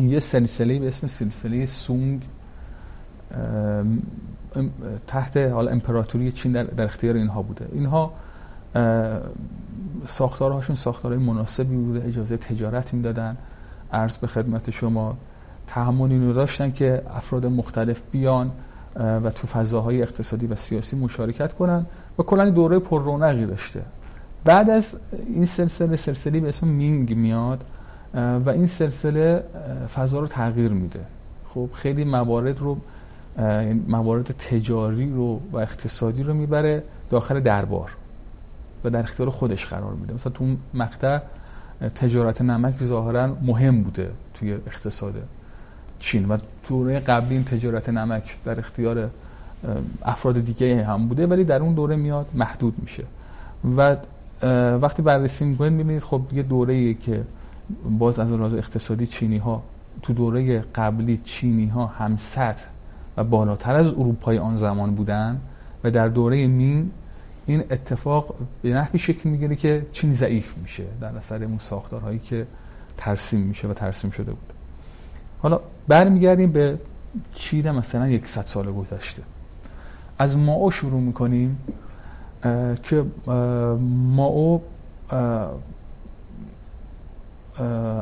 یه سلسله به اسم سلسله سونگ تحت حالا امپراتوری چین در, در اختیار اینها بوده. اینها ساختارهاشون ساختارهای مناسبی بوده اجازه تجارت می‌دادن. عرض به خدمت شما تحمل اینو داشتن که افراد مختلف بیان و تو فضاهای اقتصادی و سیاسی مشارکت کنن و کلا دوره پر رونقی داشته. بعد از این سلسله سلسله به اسم مینگ میاد و این سلسله فضا رو تغییر میده. خب خیلی موارد رو یعنی موارد تجاری رو و اقتصادی رو می‌بره داخل دربار. و در اختیار خودش قرار میده. مثلا تو مقطع تجارت نمک ظاهرا مهم بوده توی اقتصاد چین و دوره قبلی این تجارت نمک در اختیار افراد دیگه هم بوده ولی در اون دوره میاد محدود میشه. و وقتی بررسی می‌کنید می‌بینید خب یه دوره که باز از راز اقتصادی چینی ها تو دوره قبلی چینی ها هم و بالاتر از اروپای آن زمان بودن و در دوره مین این اتفاق به نحوی شکل می‌گیره که چین ضعیف میشه در اثر اون ساختارهایی که ترسیم میشه و ترسیم شده بود. حالا برمیگردیم به چین مثلا یکصد سال گذشته. از ماو شروع می‌کنیم که ماو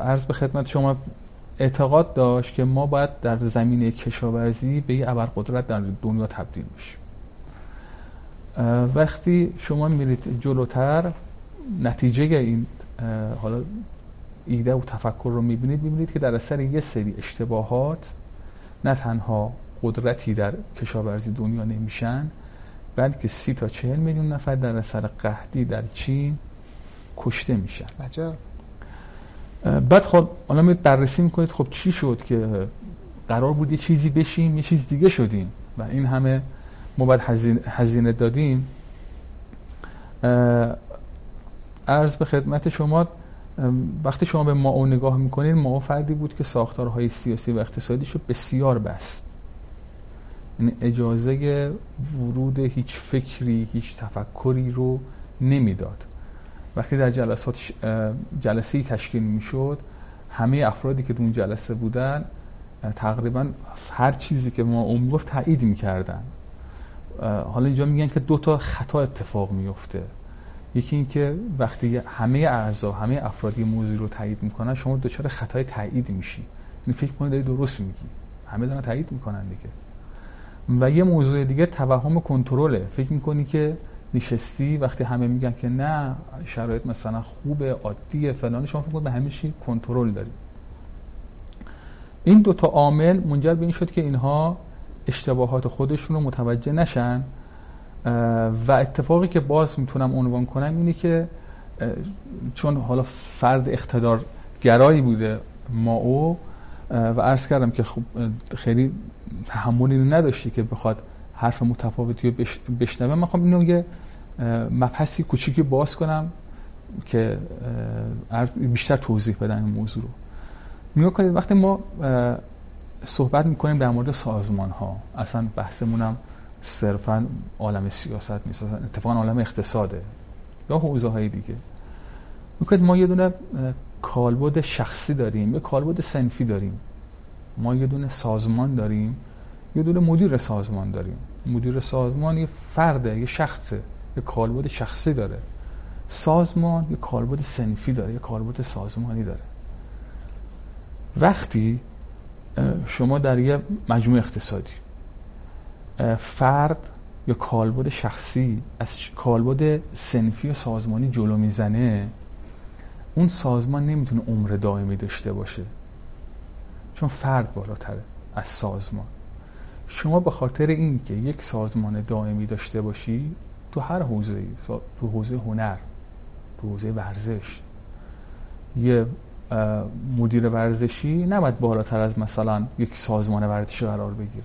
عرض به خدمت شما اعتقاد داشت که ما باید در زمینه کشاورزی به یه ابرقدرت در دنیا تبدیل بشیم. وقتی شما میرید جلوتر نتیجه این حالا ایده و تفکر رو می‌بینید می‌بینید که در اثر یه سری اشتباهات نه تنها قدرتی در کشاورزی دنیا نمیشن بلکه سی تا چهل میلیون نفر در اثر قحطی در چین کشته میشن. عجب. بعد خب حالا می بررسی می‌کنید خب چی شد که قرار بود یه چیزی بشیم یه چیز دیگه شدیم و این همه ما باید هزینه دادیم ارز به خدمت شما وقتی شما به ما نگاه می‌کنید ما فردی بود که ساختارهای سیاسی و اقتصادیش بسیار بست. یعنی اجازه ورود هیچ فکری هیچ تفکری رو نمی‌داد. وقتی در جلسات جلسه تشکیل می‌شد همه افرادی که اون جلسه بودن تقریبا هر چیزی که ما گفت تایید می‌کردن. حالا اینجا میگن که دو تا خطا اتفاق میفته. یکی اینکه وقتی همه اعضا همه افرادی موضوع رو تایید می‌کنن شما دچار خطای تایید میشی. این فکر کنید داری درست میگی. همه دارن تایید می‌کنن دیگه. و یه موضوع دیگه توهم کنترله. فکر می‌کنی که نشستی وقتی همه میگن که نه شرایط مثلا خوبه عادیه فلان شما فکر به همه کنترل داری. این دو تا عامل منجر به این شد که اینها اشتباهات خودشون رو متوجه نشن. و اتفاقی که باز می‌تونم عنوان کنم اینه که چون حالا فرد اقتدار گرایی بوده ما او و عرض کردم که خب خیلی تحملی نداشتی که بخواد حرف متفاوتی رو بشنوه. من خواهم اینو یه مبحثی کوچیکی باز کنم که بیشتر توضیح بدم این موضوع رو. نگاه کنید وقتی ما صحبت می‌کنیم در مورد سازمان ها اصلا بحثمونم صرفا عالم سیاست نیست. اتفاقا عالم اقتصاده. یا حوزه های دیگه. می‌کنید ما یه دونه کالبد شخصی داریم یه کالبد سنفی داریم. ما یه دونه سازمان داریم یه دونه مدیر سازمان داریم. مدیر سازمان یه فرده یه شخصه. یه کالبد شخصی داره. سازمان یه کالبد سنفی داره یه کالبد سازمانی داره. وقتی شما در یه مجموع اقتصادی. فرد یا کالبد شخصی از کالبد سنفی و سازمانی جلو می‌زنه اون سازمان نمی‌تونه عمر دائمی داشته باشه. چون فرد بالاتره از سازمان. شما به خاطر اینکه یک سازمان دائمی داشته باشی تو هر حوزه تو حوزه هنر تو حوزه ورزش یه مدیر ورزشی نباید بالاتر از مثلا یک سازمان ورزشی قرار بگیره.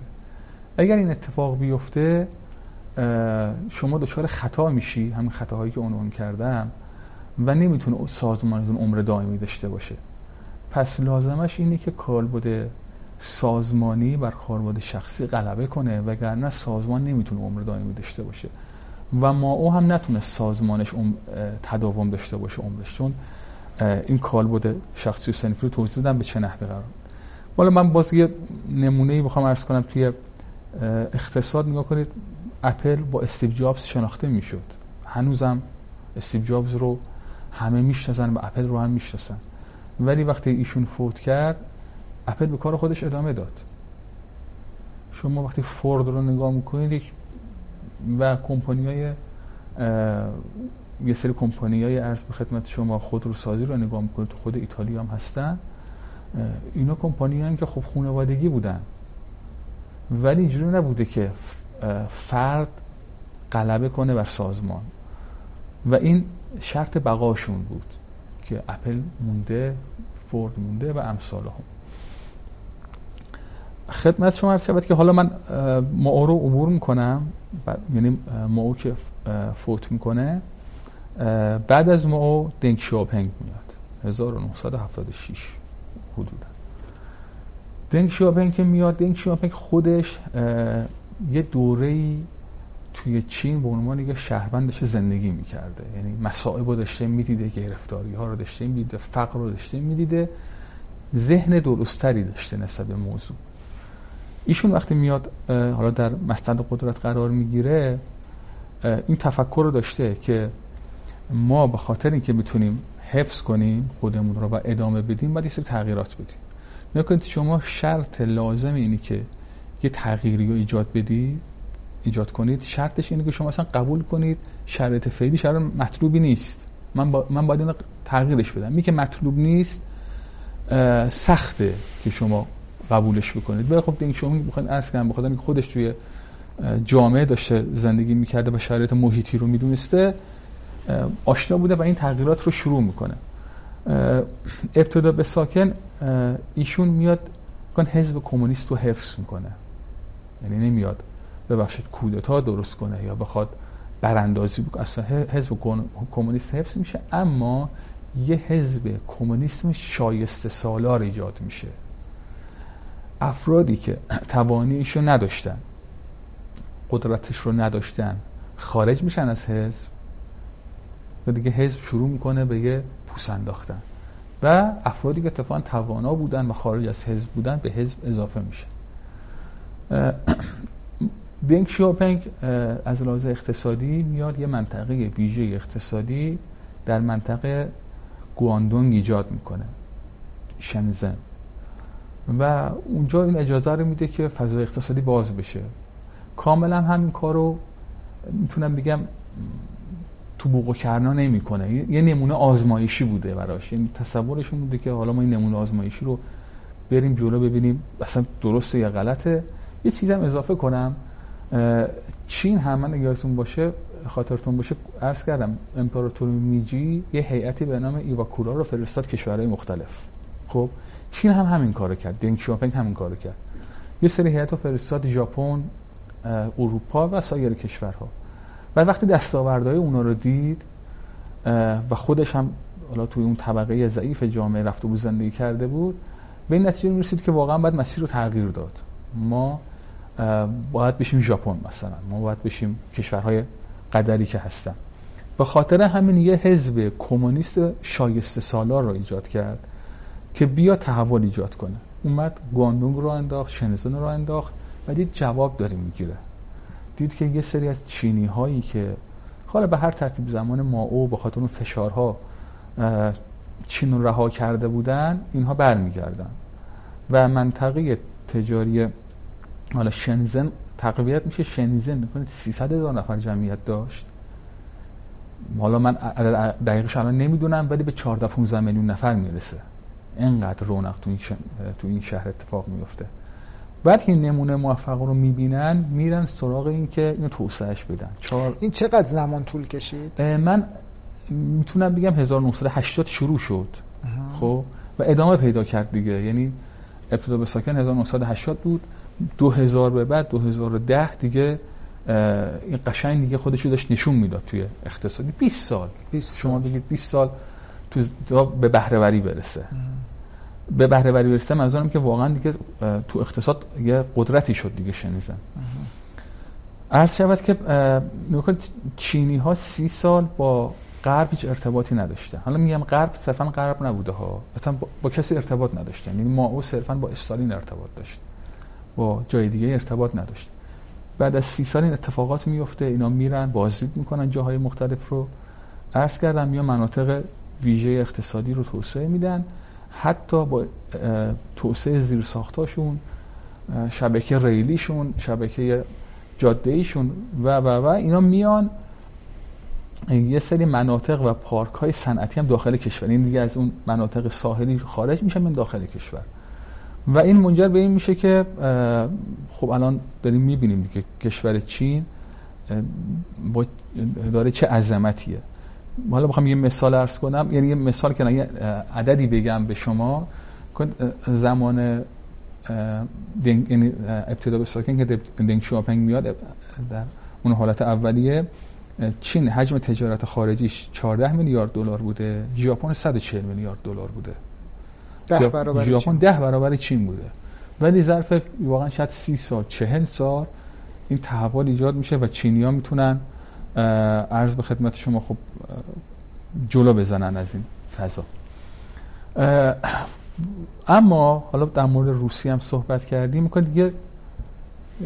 اگر این اتفاق بیفته شما دچار خطا میشی همین خطاهایی که عنوان کردم و نمی‌تونه سازمانتون عمر دائمی داشته باشه. پس لازمش اینه که کالبد سازمانی بر کالبد شخصی غلبه کنه وگرنه سازمان نمی‌تونه عمر دائمی داشته باشه. و ما او هم نتونه سازمانش تداوم داشته باشه عمرش. چون این کالبد شخصی و صنفی رو توضیح دادم به چه نحوه قرار. حالا من باز یه نمونه ای بخوام عرض کنم توی اقتصاد نگاه کنید اپل با استیو جابز شناخته می‌شد. هنوزم استیو جابز رو همه می‌شناسن و اپل رو هم می‌شناسن. ولی وقتی ایشون فوت کرد اپل به کار خودش ادامه داد. شما وقتی فورد رو نگاه می‌کنید و کمپانی های یه سری کمپانی های عرض به خدمت شما خودروسازی رو نگاه می‌کنید. تو خود ایتالیا هم هستن. اینا کمپانی که خب خانوادگی بودن. ولی اینجوری نبوده که فرد غلبه کنه بر سازمان. و این شرط بقاشون بود که اپل مونده فورد مونده و امثال هم خدمت شما عرض شود که حالا من ما رو عبور می‌کنم. یعنی ما که فوت می‌کنه. بعد از ما دنگ شاپنگ میاد. 1976 حدودا. دنگ شاپنگ که میاد دنگ شاپنگ خودش یه دوره توی چین به عنوان شهروند داشته زندگی می‌کرده. یعنی مصائب رو داشته می‌دیده گرفتاری ها رو داشته می‌دیده فقر رو داشته می‌دیده ذهن درستری داشته نسبت به موضوع. ایشون وقتی میاد حالا در مستند قدرت قرار می‌گیره این تفکر رو داشته که ما به خاطر اینکه بتونیم حفظ کنیم خودمون رو و ادامه بدیم باید یه تغییرات بدیم. نکنید شما شرط لازم اینی که یه تغییری رو ایجاد بدی ایجاد کنید. شرطش اینه که شما اصلا قبول کنید شرایط فعلی شرایط مطلوبی نیست. من, با... من باید اینو تغییرش بدم. می که مطلوب نیست سخته که شما قبولش بکنید. و خب دیگه شما بخواید عرض کنم بخاطر خودش توی جامعه داشته زندگی می‌کرده و شرایط محیطی رو می‌دونسته آشنا بوده و این تغییرات رو شروع می‌کنه. ابتدا به ساکن ایشون میاد کن حزب کمونیست رو حفظ می‌کنه. یعنی نمیاد ببخشید کودتا درست کنه یا بخواد براندازی بکنه. اصلا حزب کمونیست حفظ میشه اما یه حزب کمونیسم شایسته سالار ایجاد میشه. افرادی که توانیش رو نداشتن قدرتش رو نداشتن خارج میشن از حزب. و دیگه حزب شروع می‌کنه به یه پوس انداختن. و افرادی که اتفاقا توانا بودن و خارج از حزب بودن به حزب اضافه میشه. دنگ شیاپنگ از لحاظ اقتصادی میاد یه منطقه ویژه اقتصادی در منطقه گواندونگ ایجاد می‌کنه شنزن. و اونجا این اجازه رو میده که فضای اقتصادی باز بشه. کاملا همین کار رو می‌تونم بگم تو بوق و کرنا نمی‌کنه. یه نمونه آزمایشی بوده براش. یعنی تصورشون بوده که حالا ما این نمونه آزمایشی رو بریم جلو ببینیم. اصلا درسته یا غلطه؟ یه چیزم اضافه کنم. چین هم من یادتون باشه خاطرتون باشه عرض کردم امپراتور میجی یه هیئتی به نام ایواکورا رو فرستاد کشورهای مختلف. خب چین هم همین کارو کرد. دنگ شاپنگ همین کارو کرد. یه سری هیئت رو فرستاد ژاپن اروپا و سایر کشورها. و وقتی دستاوردهای اونا رو دید و خودش هم حالا توی اون طبقه ضعیف جامعه رفته بود زندگی کرده بود به این نتیجه می‌رسید که واقعا باید مسیر رو تغییر داد. ما باید بشیم ژاپن مثلا. ما باید بشیم کشورهای قدری که هستن. به خاطر همین یه حزب کمونیست شایسته سالار رو ایجاد کرد که بیا تحول ایجاد کنه. اومد گواندونگ رو انداخت شنزون رو انداخت و دید جواب داره می‌گیره. دید که یه سری از چینی هایی که حالا به هر ترتیب زمان او به خاطر اون فشارها چین رها کرده بودن اینها برمیگردن. و منطقه تجاری حالا شنزن تقویت میشه. شنزن می‌کنه 300 هزار نفر جمعیت داشت. حالا من دقیقش الان نمی‌دونم ولی به 14 15 میلیون نفر می‌رسه. اینقدر رونق تو این, تو این شهر اتفاق میفته بعد که نمونه موفق رو می‌بینن میرن سراغ این که اینو توسعهش بدن. چهار... این چقدر زمان طول کشید؟ من می‌تونم بگم 1980 شروع شد. خب؟ و ادامه پیدا کرد دیگه. یعنی ابتدا به ساکن 1980 بود. 2000 به بعد 2010 دیگه این قشنگ دیگه خودشو داشت نشون می‌داد توی اقتصادی. 20 سال. 20 شما بگید 20 سال تو به بهرهوری برسه. به بهرهوری برسه منظورم که واقعا دیگه تو اقتصاد یه قدرتی شد دیگه شنیزن عرض شود که چینی ها سی سال با غرب هیچ ارتباطی نداشته حالا میگم غرب صرفا غرب نبوده ها. اصلا با, با کسی ارتباط نداشته یعنی ما او صرفا با استالین ارتباط داشت. با جای دیگه ارتباط نداشت. بعد از سی سال این اتفاقات میفته اینا میرن بازدید می‌کنن جاهای مختلف رو. عرض کردم یا مناطق ویژه اقتصادی رو توسعه میدن. حتی با توسعه زیر ساختاشون شبکه ریلیشون شبکه جاده ایشون و و و اینا میان. یه سری مناطق و پارک های صنعتی هم داخل کشور. این دیگه از اون مناطق ساحلی خارج میشن من داخل کشور. و این منجر به این میشه که خب الان داریم می‌بینیم که کشور چین با داره چه عظمتیه. حالا بخوام یه مثال ارز کنم. یعنی یه مثال که یه عددی بگم به شما. زمان دنگ یعنی ابتدا به ساکن که دنگ شوپنگ میاد در اون حالت اولیه چین حجم تجارت خارجیش 14 میلیارد دلار بوده. ژاپن 140 میلیارد دلار بوده. ده برابر ژاپن 10 برابر چین بوده. ولی ظرف واقعا شاید 30 سال 40 سال این تحول ایجاد میشه و چینی ها می‌تونن عرض به خدمت شما خب جلو بزنن از این فضا. اما حالا در مورد روسیه هم صحبت کردیم می‌کنه دیگه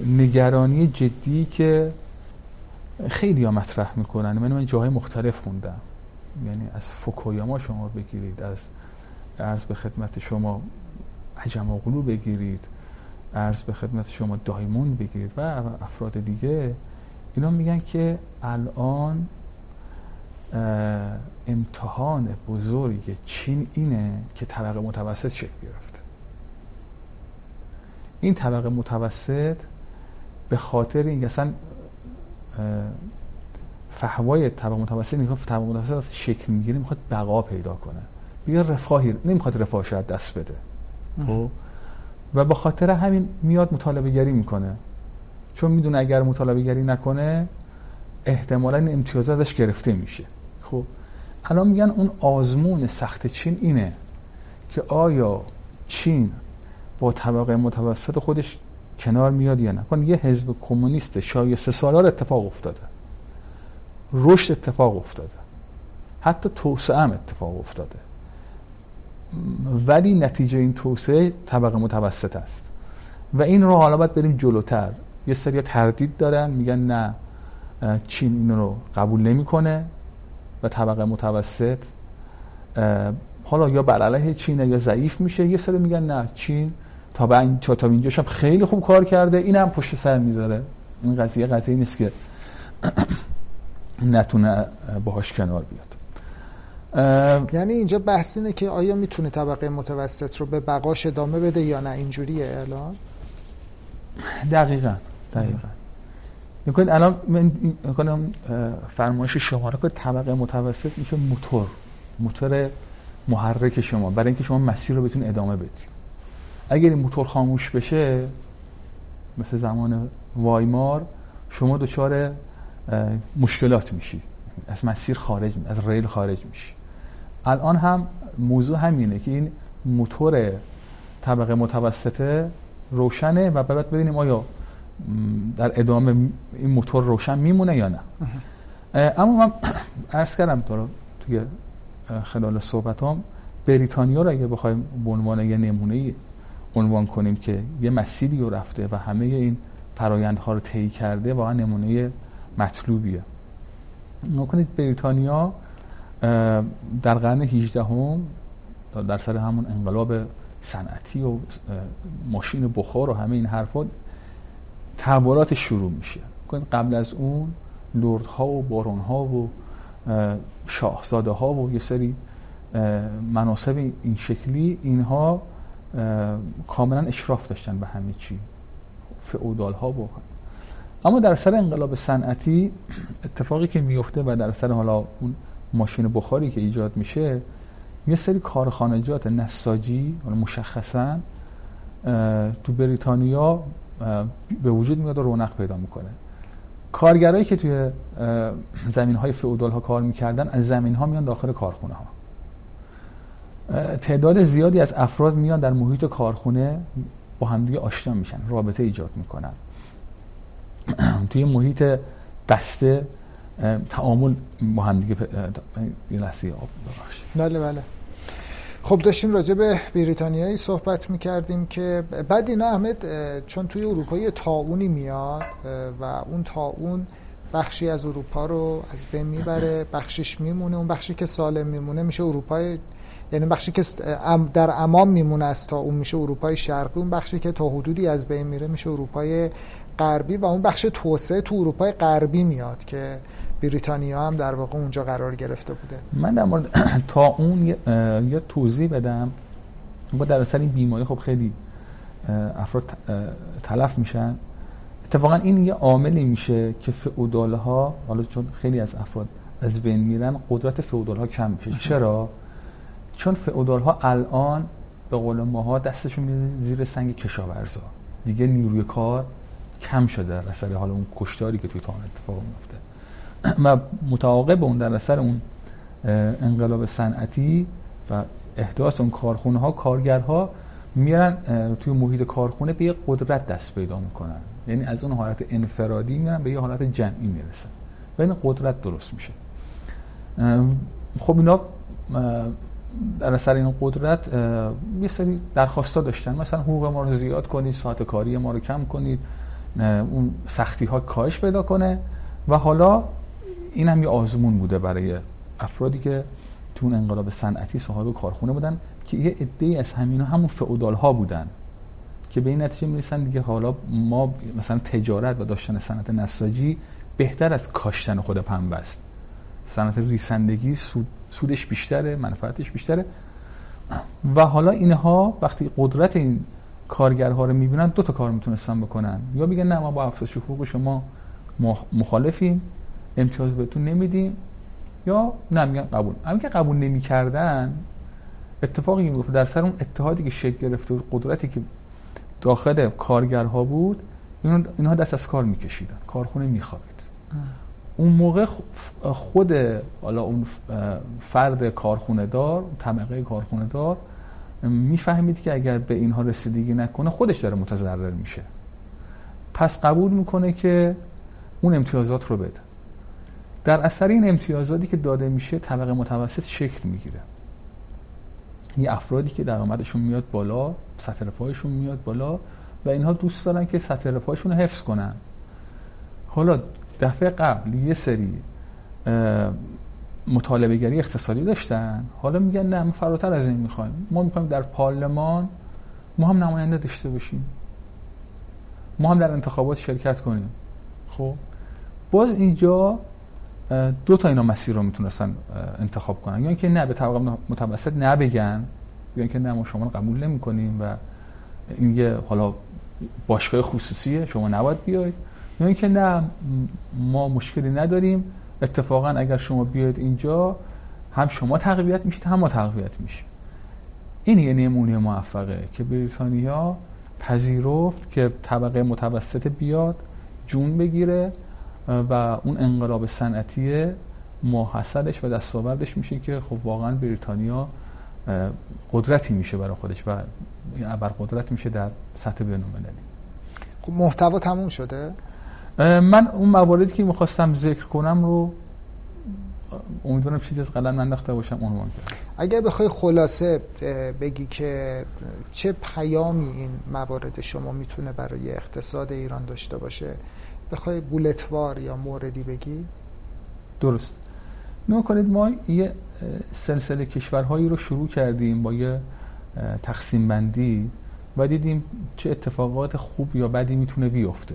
نگرانی جدی که خیلی ها مطرح می‌کنن. من من جاهای مختلف خوندم. یعنی از فوکویاما شما بگیرید از عرض به خدمت شما عجم بگیرید عرض به خدمت شما دایمون بگیرید و افراد دیگه. اینا میگن که الان امتحان بزرگ چین اینه که طبقه متوسط شکل گرفته. این طبقه متوسط به خاطر این اصلا فهوای طبقه متوسط می‌خواد طبقه متوسط شکل می‌گیره می‌خواد بقا پیدا کنه. بیا رفاهی نمی‌خواد رفاه شاید دست بده. خب؟ و به خاطر همین میاد مطالبه گری می‌کنه. چون می‌دونه اگر مطالبه گری نکنه احتمالا این امتیازات ازش گرفته میشه. خب الان میگن اون آزمون سخت چین اینه که آیا چین با طبقه متوسط خودش کنار میاد یا نه؟ یه حزب کمونیست شایسته سالار اتفاق افتاده. رشد اتفاق افتاده. حتی توسعه هم اتفاق افتاده. ولی نتیجه این توسعه طبقه متوسط است. و این رو حالا باید بریم جلوتر. یه سری تردید دارن میگن نه چین این رو قبول نمی‌کنه و طبقه متوسط حالا یا بر علیه چینه یا ضعیف میشه. یه سری میگن نه چین تا به این تا اینجاش هم خیلی خوب کار کرده این هم پشت سر می‌ذاره. این قضیه قضیه نیست که نتونه باهاش کنار بیاد. یعنی اینجا بحث اینه که آیا می‌تونه طبقه متوسط رو به بقاش ادامه بده یا نه؟ اینجوریه الان؟ دقیقا. دقیقا. می‌کنید الان من فرمایش شما رو که طبقه متوسط میشه موتور. موتور محرک شما. برای اینکه شما مسیر رو بتون ادامه بدید. اگر این موتور خاموش بشه مثل زمان وایمار شما دچار مشکلات میشی. از مسیر خارج از ریل خارج میشی. الان هم موضوع همینه که این موتور طبقه متوسطه روشنه و بعد ببینیم آیا در ادامه این موتور روشن میمونه یا نه. اما من عرض کردم تو توی خلال صحبت هم بریتانیا رو اگه بخوایم به عنوان یه نمونه عنوان کنیم که یه مسیری رو رفته و همه این فرایندها رو طی کرده واقعا نمونه مطلوبیه. نکنید بریتانیا در قرن 18 هم در سر همون انقلاب صنعتی و ماشین بخار و همه این حرفات تحولات شروع میشه. قبل از اون لردها و بارونها و شاهزاده ها و یه سری مناسب این شکلی اینها کاملا اشراف داشتن به همه چی. فعودال ها و اما در سر انقلاب صنعتی اتفاقی که میفته و در سر حالا اون ماشین بخاری که ایجاد میشه یه سری کارخانجات نساجی مشخصا تو بریتانیا به وجود میاد و رونق پیدا می‌کنه. کارگرایی که توی زمین های فئودال ها کار می‌کردن از زمین ها میان داخل کارخونه ها تعداد زیادی از افراد میان در محیط کارخونه با همدیگه آشنا میشن رابطه ایجاد می‌کنن. توی محیط بسته تعامل با همدیگه یه لحظه آب بله بله. خب داشتیم راجع به بریتانیایی صحبت می‌کردیم که بعد اینا احمد چون توی اروپا تاونی میاد و اون تاون بخشی از اروپا رو از بین می‌بره بخشش میمونه اون بخشی که سالم میمونه میشه اروپای یعنی بخشی که در امان میمونه از تا اون میشه اروپای شرقی اون بخشی که تا حدودی از بین میره میشه اروپای غربی و اون بخش توسعه تو اروپای غربی میاد که بریتانیا هم در واقع اونجا قرار گرفته بوده. من در مورد تا اون یه توضیح بدم. با در اصل این بیماری خب خیلی افراد تلف میشن. اتفاقا این یه عاملی میشه که فئودال ها حالا چون خیلی از افراد از بین میرن قدرت فئودال ها کم میشه. چرا؟ چون فئودال ها الان به قول ماها دستشون میره زیر سنگ کشاورزا. دیگه نیروی کار کم شده. در اثر حالا اون کشتاری که توی تاون اتفاق میفته و متعاقب اون در اثر اون انقلاب صنعتی و احداث اون کارخونه ها کارگرها میرن توی محیط کارخونه به یه قدرت دست پیدا می‌کنن. یعنی از اون حالت انفرادی میرن به یه حالت جمعی می‌رسن. و این قدرت درست میشه. خب اینا در اثر این قدرت یه سری درخواستا داشتن. مثلا حقوق ما رو زیاد کنید ساعت کاری ما رو کم کنید اون سختی ها کاهش پیدا کنه. و حالا این هم یه آزمون بوده برای افرادی که تو انقلاب صنعتی صاحب کارخونه بودن که یه عده از همینا همون فئودال ها بودن که به این نتیجه می‌رسن دیگه حالا ما مثلا تجارت و داشتن صنعت نساجی بهتر از کاشتن خود پنبه است صنعت ریسندگی سود، سودش بیشتره منفعتش بیشتره. و حالا اینها وقتی قدرت این کارگرها رو می‌بینن دو تا کار می‌تونستن بکنن. یا میگن نه ما با افزایش حقوق شما مخالفیم. امتیاز بهتون نمیدیم. یا نه میگن قبول. اما که قبول نمی‌کردن اتفاقی میفته در سر اون اتحادی که شکل گرفته بود قدرتی که داخل کارگرها بود اینها دست از کار میکشیدن. کارخونه میخوابید. اون موقع خود حالا اون فرد کارخونه دار طبقه کارخونه دار می‌فهمید که اگر به اینها رسیدگی نکنه خودش داره متضرر میشه. پس قبول می‌کنه که اون امتیازات رو بده. در اثر این امتیازاتی که داده میشه طبقه متوسط شکل می‌گیره. یه افرادی که درآمدشون میاد بالا سطح رفاهشون میاد بالا و اینها دوست دارن که سطح رفاهشون رو حفظ کنن. حالا دفعه قبل یه سری مطالبه گری اقتصادی داشتن. حالا میگن نه ما فراتر از این می‌خوایم. ما می‌خوایم در پارلمان ما هم نماینده داشته باشیم. ما هم در انتخابات شرکت کنیم. خب؟ باز اینجا دو تا اینا مسیر رو می‌تونستن انتخاب کنن. یا اینکه نه به طبقه متوسط نبگن یا اینکه نه ما شما قبول نمی‌کنیم و این یه حالا باشگاه خصوصیه شما نباید بیاید. یا اینکه نه ما مشکلی نداریم. اتفاقا اگر شما بیاید اینجا هم شما تقویت میشید هم ما تقویت میشیم. این یه نمونه موفقه که بریتانیا پذیرفت که طبقه متوسط بیاد جون بگیره و اون انقلاب صنعتی محصلش و دستاوردش میشه که خب واقعا بریتانیا قدرتی میشه برای خودش و ابر قدرت میشه در سطح بین‌المللی خب محتوا تموم شده؟ من اون مواردی که می‌خواستم ذکر کنم رو امیدوارم چیزی از قلم ننداخته باشم عنوان کردم. اگر بخوای خلاصه بگی که چه پیامی این موارد شما می‌تونه برای اقتصاد ایران داشته باشه؟ بخوای بولتوار یا موردی بگی؟ درست. نو کنید ما یه سلسله کشورهایی رو شروع کردیم با یه تقسیم بندی و دیدیم چه اتفاقات خوب یا بدی می‌تونه بیفته.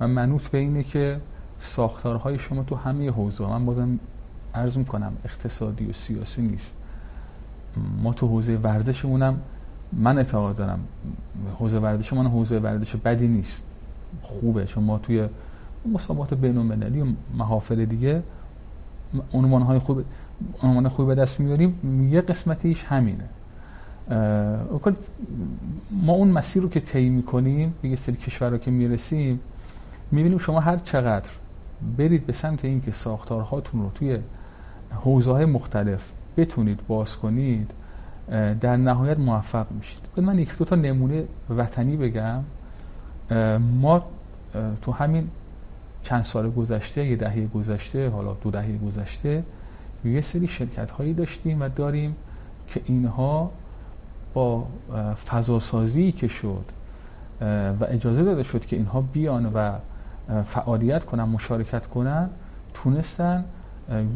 و منوط به اینه که ساختارهای شما تو همه حوزه من بازم عرض می‌کنم اقتصادی و سیاسی نیست. ما تو حوزه ورزشمونم من اعتقاد دارم حوزه ورزش من حوزه ورزش بدی نیست. خوبه. چون ما توی مسابقات بین المللی و محافل دیگه عنوان های خوب عنوان خوب به دست میاریم. یه قسمتیش همینه. ما اون مسیر رو که طی می‌کنیم به یه سری کشور رو که می‌رسیم می‌بینیم شما هر چقدر برید به سمت اینکه ساختارهاتون رو توی حوزه های مختلف بتونید باز کنید در نهایت موفق میشید. من یک دو تا نمونه وطنی بگم. ما تو همین چند سال گذشته یه دهه گذشته حالا دو دهه گذشته یه سری شرکت هایی داشتیم و داریم که اینها با فضاسازی که شد و اجازه داده شد که اینها بیان و فعالیت کنن مشارکت کنن تونستن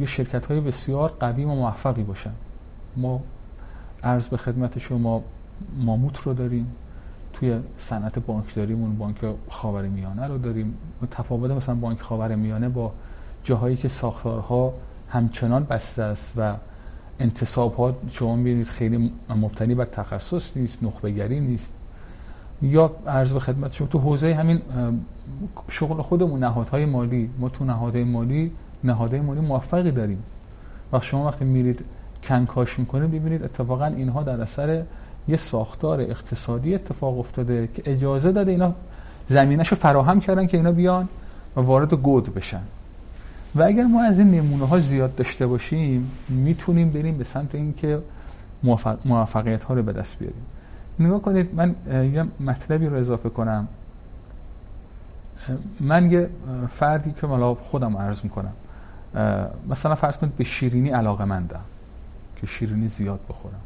یه شرکت های بسیار قوی و موفقی باشن. ما عرض به خدمت شما ماموت رو داریم. توی صنعت بانکداریمون بانک خاور میانه رو داریم. تفاوت مثلا بانک خاور میانه با جاهایی که ساختارها همچنان بسته است و انتصاب ها شما می‌بینید خیلی مبتنی بر تخصص نیست نخبگری نیست. یا عرض به خدمت شما تو حوزه همین شغل خودمون نهادهای مالی. ما تو نهادهای مالی نهادهای مالی موفقی داریم. و شما وقتی میرید کنکاش می‌کنید ببینید اتفاقا اینها در اثر یه ساختار اقتصادی اتفاق افتاده که اجازه داده اینا زمینش رو فراهم کردن که اینا بیان و وارد گود بشن. و اگر ما از این نمونه ها زیاد داشته باشیم می‌تونیم بریم به سمت اینکه موفقیت ها رو به دست بیاریم. نگاه کنید من یه مطلبی رو اضافه کنم. من یه فردی که مالا خودم عرض می‌کنم. مثلا فرض کنید به شیرینی علاقه مندم که شیرینی زیاد بخورم.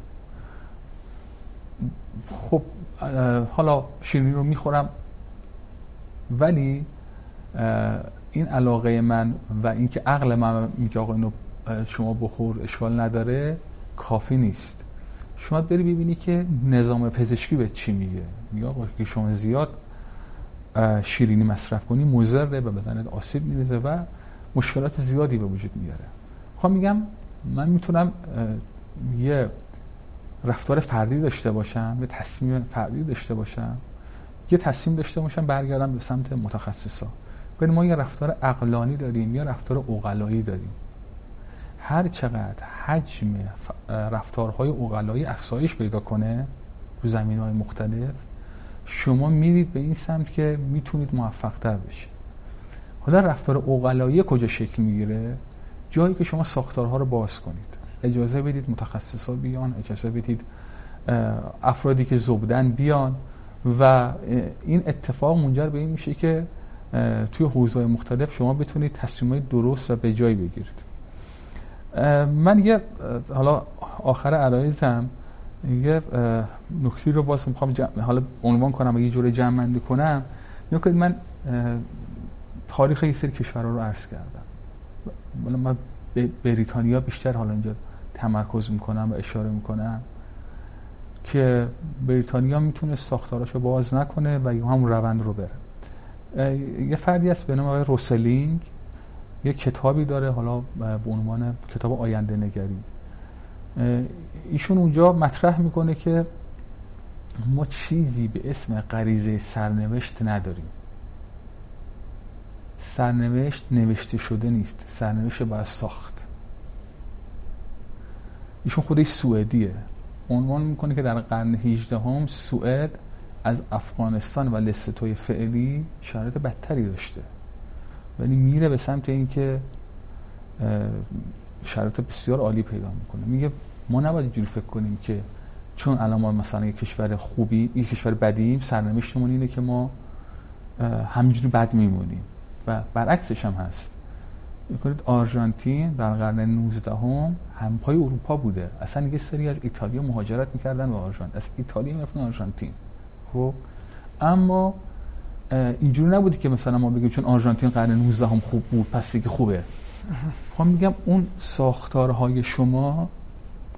خب حالا شیرینی رو می‌خورم. ولی این علاقه من و اینکه عقل من میگه آقا اینو شما بخور اشکال نداره کافی نیست. شما بری ببینی که نظام پزشکی به چی میگه. میگه آقا که شما زیاد شیرینی مصرف کنی مضره به بدنت آسیب میریزه و مشکلات زیادی به وجود میاره. خب میگم من می‌تونم یه رفتار فردی داشته باشم یه تصمیم فردی داشته باشم یه تصمیم داشته باشم برگردم به سمت متخصصا. ببین ما یه رفتار عقلانی داریم یا رفتار اوغلایی داریم. هر چقدر حجم رفتارهای اوغلایی افزایش پیدا کنه رو زمین های مختلف شما میرید به این سمت که می‌تونید موفق تر بشید. حالا رفتار اوغلایی کجا شکل می‌گیره؟ جایی که شما ساختارها رو باز کنید. اجازه بدید متخصصا بیان اجازه بدید افرادی که زبدن بیان و این اتفاق منجر به این میشه که توی حوزه مختلف شما بتونید تصمیمات درست و به جای بگیرید. من یه حالا آخر عرایزم یه نکتی رو باز می‌خوام حالا عنوان کنم و یه جوری جمع بندی کنم. نکنید من تاریخ یه سری کشورها رو عرض کردم. من بریتانیا بیشتر حالا اینجا تمرکز می‌کنم و اشاره می‌کنم که بریتانیا می‌تونه ساختاراشو باز نکنه و هم روند رو بره. یه فردی هست به نام آقای روسلینگ یه کتابی داره حالا به عنوان کتاب آینده نگری. ایشون اونجا مطرح می‌کنه که ما چیزی به اسم غریزه سرنوشت نداریم. سرنوشت نوشته شده نیست. سرنوشت باید ساخت. ایشون خودش سوئدیه. عنوان می‌کنه که در قرن 18 هم سوئد از افغانستان و لستوی فعلی شرایط بدتری داشته. ولی میره به سمت اینکه شرایط بسیار عالی پیدا می‌کنه. میگه ما نباید اینجوری فکر کنیم که چون الان ما مثلا یک کشور خوبی یک کشور بدیم سرنوشتمون اینه که ما همینجوری بد میمونیم. و برعکسش هم هست. می‌کنید آرژانتین در قرن 19 هم همپای اروپا بوده. اصلا یه سری از ایتالیا مهاجرت می‌کردن به آرژانتین. از ایتالیا می‌رفتن آرژانتین. خب؟ اما اینجوری نبودی که مثلا ما بگیم چون آرژانتین قرن 19 هم خوب بود پس دیگه خوبه. خب میگم اون ساختارهای شما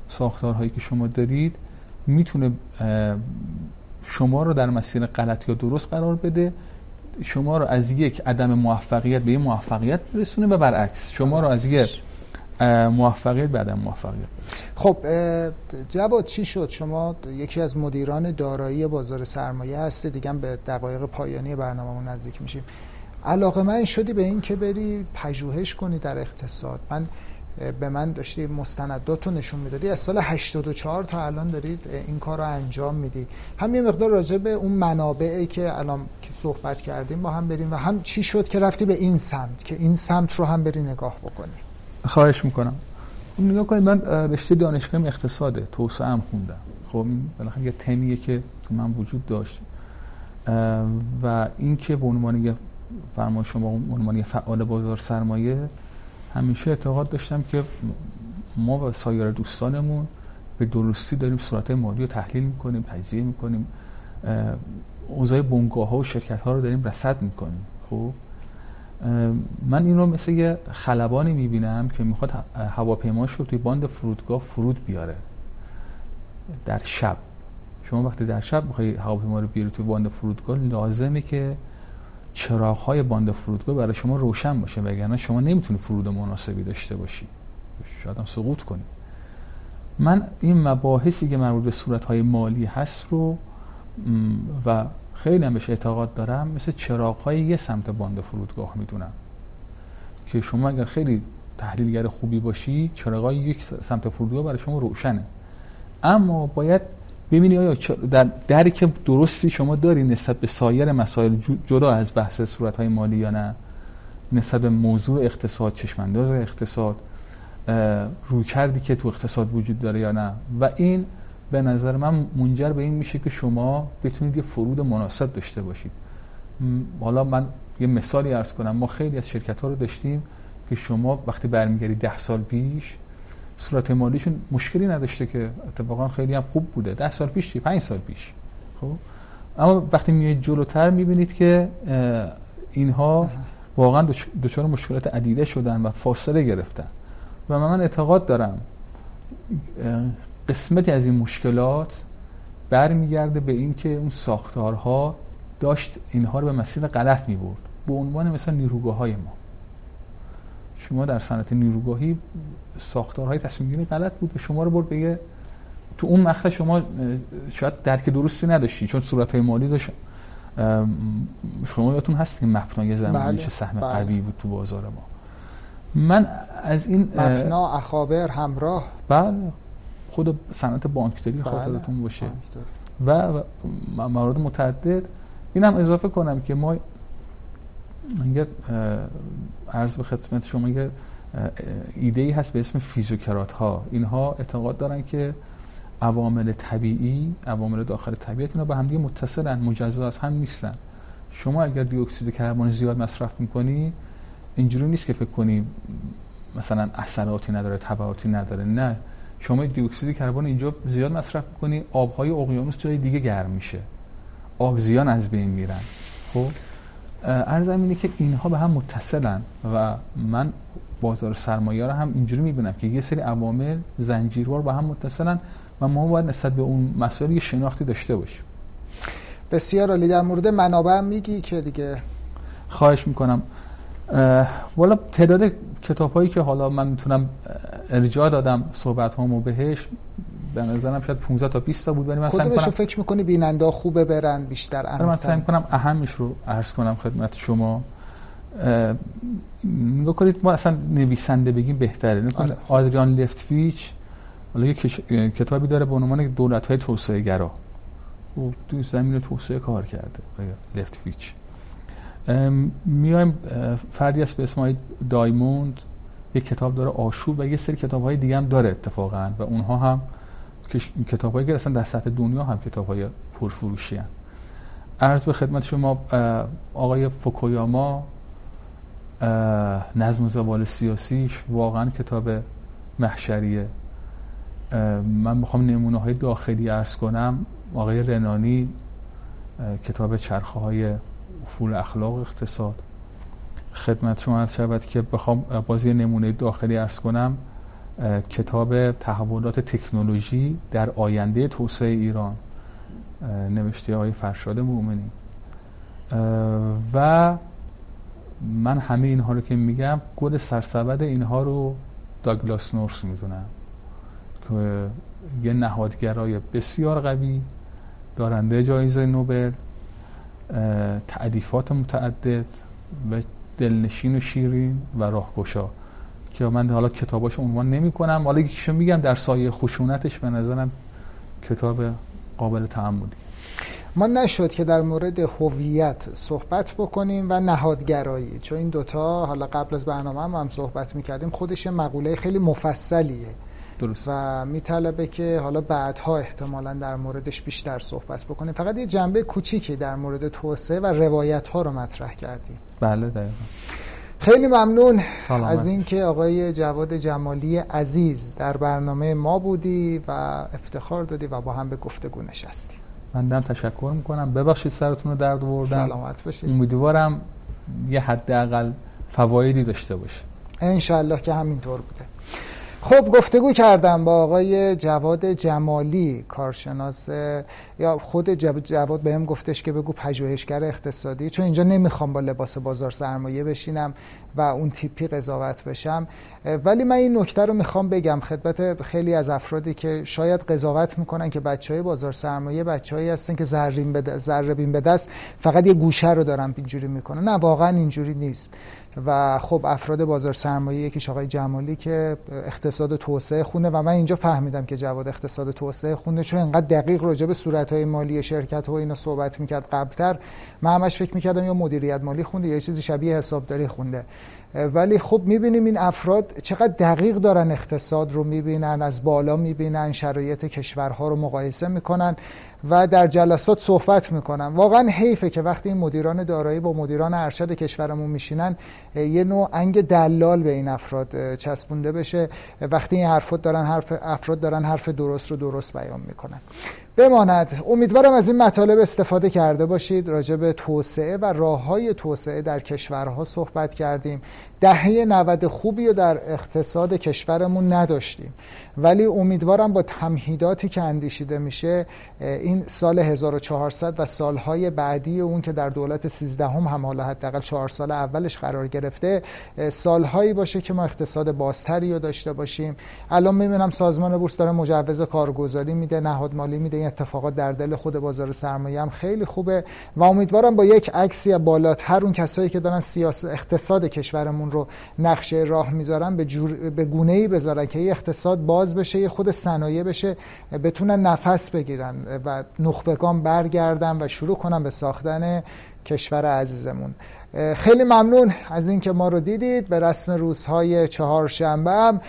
ساختارهایی که شما دارید می‌تونه شما رو در مسیر غلط یا درست قرار بده. شما رو از یک عدم موفقیت به یک موفقیت برسونه و برعکس شما رو از یک موفقیت به عدم موفقیت. خب جواد چی شد؟ شما یکی از مدیران دارایی بازار سرمایه هستی دیگه به دقایق پایانی برنامه‌مون نزدیک میشیم. علاقه من شدی به این که بری پژوهش کنی در اقتصاد. من به من داشتی مستندات رو نشون می‌دادی. از سال 84 تا الان دارید این کار رو انجام میدی. هم یه مقدار راجع به اون منابعی که الان صحبت کردیم با هم بریم و هم چی شد که رفتی به این سمت که این سمت رو هم بری نگاه بکنی. خواهش می‌کنم. نگاه کنید من رشته دانشگاه اقتصاده توسعه هم خوندم. خب این بالاخره یه تمیه که تو من وجود داشت. و این که به عنوان فرما شما عنوان فعال بازار سرمایه همیشه اعتقاد داشتم که ما و سایر دوستانمون به درستی داریم صورت مالی رو تحلیل می‌کنیم تجزیه می‌کنیم. اوضاع بنگاه ها و شرکت ها رو داریم رصد می‌کنیم. خب؟ من این رو مثل یه خلبانی می‌بینم که می‌خواد هواپیماش رو توی باند فرودگاه فرود بیاره. در شب. شما وقتی در شب می‌خوای هواپیما رو بیاری توی باند فرودگاه لازمه که چراغ های باند فرودگاه برای شما روشن باشه وگرنه شما نمی‌تونی فرود مناسبی داشته باشی. شاید هم سقوط کنی. من این مباحثی که مربوط به صورت های مالی هست رو و خیلی هم بهش اعتقاد دارم مثل چراغ های یه سمت باند فرودگاه می‌دونم. که شما اگر خیلی تحلیلگر خوبی باشی چراغ های یک سمت فرودگاه برای شما روشنه. اما باید ببینی آیا در درک درستی شما داری نسبت به سایر مسائل جدا از بحث صورت های مالی یا نه؟ نسبت به موضوع اقتصاد چشمانداز اقتصاد روی کردی که تو اقتصاد وجود داره یا نه؟ و این به نظر من منجر به این میشه که شما بتونید یه فرود مناسب داشته باشید. حالا من یه مثالی ارز کنم. ما خیلی از شرکت ها رو داشتیم که شما وقتی برمیگردی ده سال پیش صورت مالیشون مشکلی نداشته که اتفاقا خیلی هم خوب بوده. ده سال پیش چی؟ پنج سال پیش. خب؟ اما وقتی میایید جلوتر می‌بینید که اینها واقعا دچار مشکلات عدیده شدن و فاصله گرفتن. و من اعتقاد دارم قسمتی از این مشکلات برمیگرده به اینکه اون ساختارها داشت اینها رو به مسیر غلط می‌برد. به عنوان مثلا نیروگاه های ما. شما در صنعت نیروگاهی ساختارهای تصمیم گیری غلط بود و شما رو برد بگه تو اون مقطع شما شاید درک درستی نداشتی چون صورت های مالی داشت. شما یادتون هست که مپنای زمانی چه سهم بله. قوی بود تو بازار ما. من از این مپنا اخابر همراه. بله خود صنعت بانکداری بله. خاطرتون باشه. و موارد متعدد. اینم اضافه کنم که ما یه عرض به خدمت شما یه ایده ای هست به اسم فیزیوکرات ها اینها اعتقاد دارن که عوامل طبیعی عوامل داخل طبیعت اینا به هم دیگه متصلن مجزا از هم نیستن. شما اگر دی اکسید کربن زیاد مصرف می‌کنی اینجوری نیست که فکر کنی مثلا اثراتی نداره تبعاتی نداره. نه. شما دی اکسید کربن اینجا زیاد مصرف می‌کنی آبهای اقیانوس جای دیگه گرم میشه. آبزیان از بین میرن. خب؟ ارزم اینه که اینها به هم متصلن و من بازار سرمایه رو هم اینجوری می‌بینم که یه سری عوامل زنجیروار با هم متصلن و ما باید نسبت به اون مسائل یه شناختی داشته باشیم. بسیار عالی. در مورد منابع میگی که دیگه خواهش می‌کنم. والا تعداد کتاب هایی که حالا من می‌تونم ارجاع دادم صحبت هامو بهش به نظرم شاید 15 تا 20 تا بود ولی من سعی می‌کنم فکر می‌کنی بیننده خوبه برن بیشتر عمیق‌تر من سعی می‌کنم اهمش رو عرض کنم خدمت شما. بکنید ما اصلا نویسنده بگیم بهتره. آره. آدریان لفتویچ حالا یه کتابی داره به عنوان دولت های توسعه گرا او تو زمین توسعه کار کرده لفتویچ. میایم فردی است به اسم دایموند. یه کتاب داره آشوب و یه سری کتاب های دیگه هم داره اتفاقا و اونها هم کتاب هایی که اصلا در سطح دنیا هم کتاب های پرفروشی هم. عرض به خدمت شما آقای فوکویاما نظم و زوال سیاسیش واقعا کتاب محشریه. من می‌خوام نمونه های داخلی عرض کنم. آقای رنانی کتاب چرخه های افول اخلاق اقتصاد. خدمت شما عرض شود که بخوام بازی نمونه داخلی عرض کنم. کتاب تحولات تکنولوژی در آینده توسعه ایران نوشته های فرشاد مؤمنی و من همه اینها رو که میگم گل سرسبد اینها رو داگلاس نورس می‌دونم. که یه نهادگرای بسیار قوی دارنده جایزه نوبل تعدیفات متعدد و دلنشین و شیرین و راهگشا. که من حالا کتاباش عنوان نمی کنم حالا یکیشو میگم در سایه خشونتش به نظرم کتاب قابل تعمدی ما نشد که در مورد هویت صحبت بکنیم و نهادگرایی. چون این دوتا حالا قبل از برنامه هم, هم صحبت می‌کردیم خودش مقوله خیلی مفصلیه. درست. و میطلبه که حالا بعدها احتمالا در موردش بیشتر صحبت بکنیم. فقط یه جنبه کوچیکی در مورد توسعه و روایت ها رو مطرح کردیم. بله دقیقا. خیلی ممنون سلامت. از اینکه آقای جواد جمالی عزیز در برنامه ما بودی و افتخار دادی و با هم به گفتگو نشستی من دم تشکر می‌کنم. ببخشید سرتون رو درد آوردم. سلامت باشید. امیدوارم یه حداقل فوایدی داشته باشه انشالله که همینطور بوده. خب گفتگو کردم با آقای جواد جمالی کارشناس یا خود جواد بهم گفتش که بگو پژوهشگر اقتصادی. چون اینجا نمی‌خوام با لباس بازار سرمایه بشینم و اون تیپی قضاوت بشم. ولی من این نکته رو می‌خوام بگم. خدمت خیلی از افرادی که شاید قضاوت می‌کنن که بچه های بازار سرمایه بچههایی هستن که ذرین به به دست فقط یه گوشه رو دارن اینجوری می‌کنن. نه واقعا اینجوری نیست. و خب افراد بازار سرمایه یکیش آقای جمالی که اقتصاد توسعه خونه و من اینجا فهمیدم که جواد اقتصاد توسعه خونه چون انقدر دقیق راجع به صورتهای مالی شرکت و اینا صحبت می‌کرد قبلتر من همش فکر می‌کردم یا مدیریت مالی خونده یا چیزی شبیه حسابداری خونده. ولی خب می‌بینیم این افراد چقدر دقیق دارن اقتصاد رو می‌بینن از بالا می‌بینن شرایط کشورها رو مقایسه می‌کنن و در جلسات صحبت می‌کنن. واقعا حیفه که وقتی این مدیران دارایی با مدیران ارشد کشورمون میشینن یه نوع انگ دلال به این افراد چسبونده بشه. وقتی این حرفات دارن حرف افراد دارن حرف درست رو درست بیان می‌کنن. بماند. امیدوارم از این مطالب استفاده کرده باشید. راجع به توسعه و راه های توسعه در کشورها صحبت کردیم. دهه 90 خوبی رو در اقتصاد کشورمون نداشتیم. ولی امیدوارم با تمهیداتی که اندیشیده میشه این سال 1400 و سالهای بعدی اون که در دولت 13 هم, هم حالا حداقل چهار سال اولش قرار گرفته سالهایی باشه که ما اقتصاد بازتری رو داشته باشیم. الان می‌بینم سازمان بورس داره مجوز کارگزاری میده نهاد مالی میده اتفاقات در دل خود بازار سرمایه هم خیلی خوبه و امیدوارم با یک عکسی بالاتر اون کسایی که دارن سیاست اقتصاد کشورمون رو نقشه راه می‌ذارن به, جور... به گونه ای بذارن که اقتصاد باز بشه یه خود صنایع بشه بتونن نفس بگیرن و نخبگان برگردن و شروع کنن به ساختن کشور عزیزمون. خیلی ممنون از اینکه ما رو دیدید. به رسم روزهای چهارشنبه هم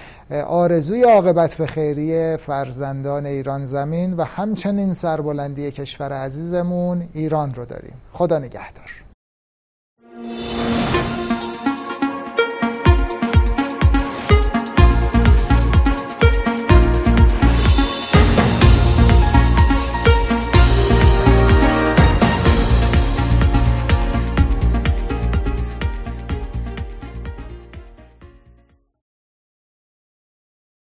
آرزوی عاقبت به خیریه فرزندان ایران زمین و همچنین سربلندی کشور عزیزمون ایران رو داریم. خدا نگهدار.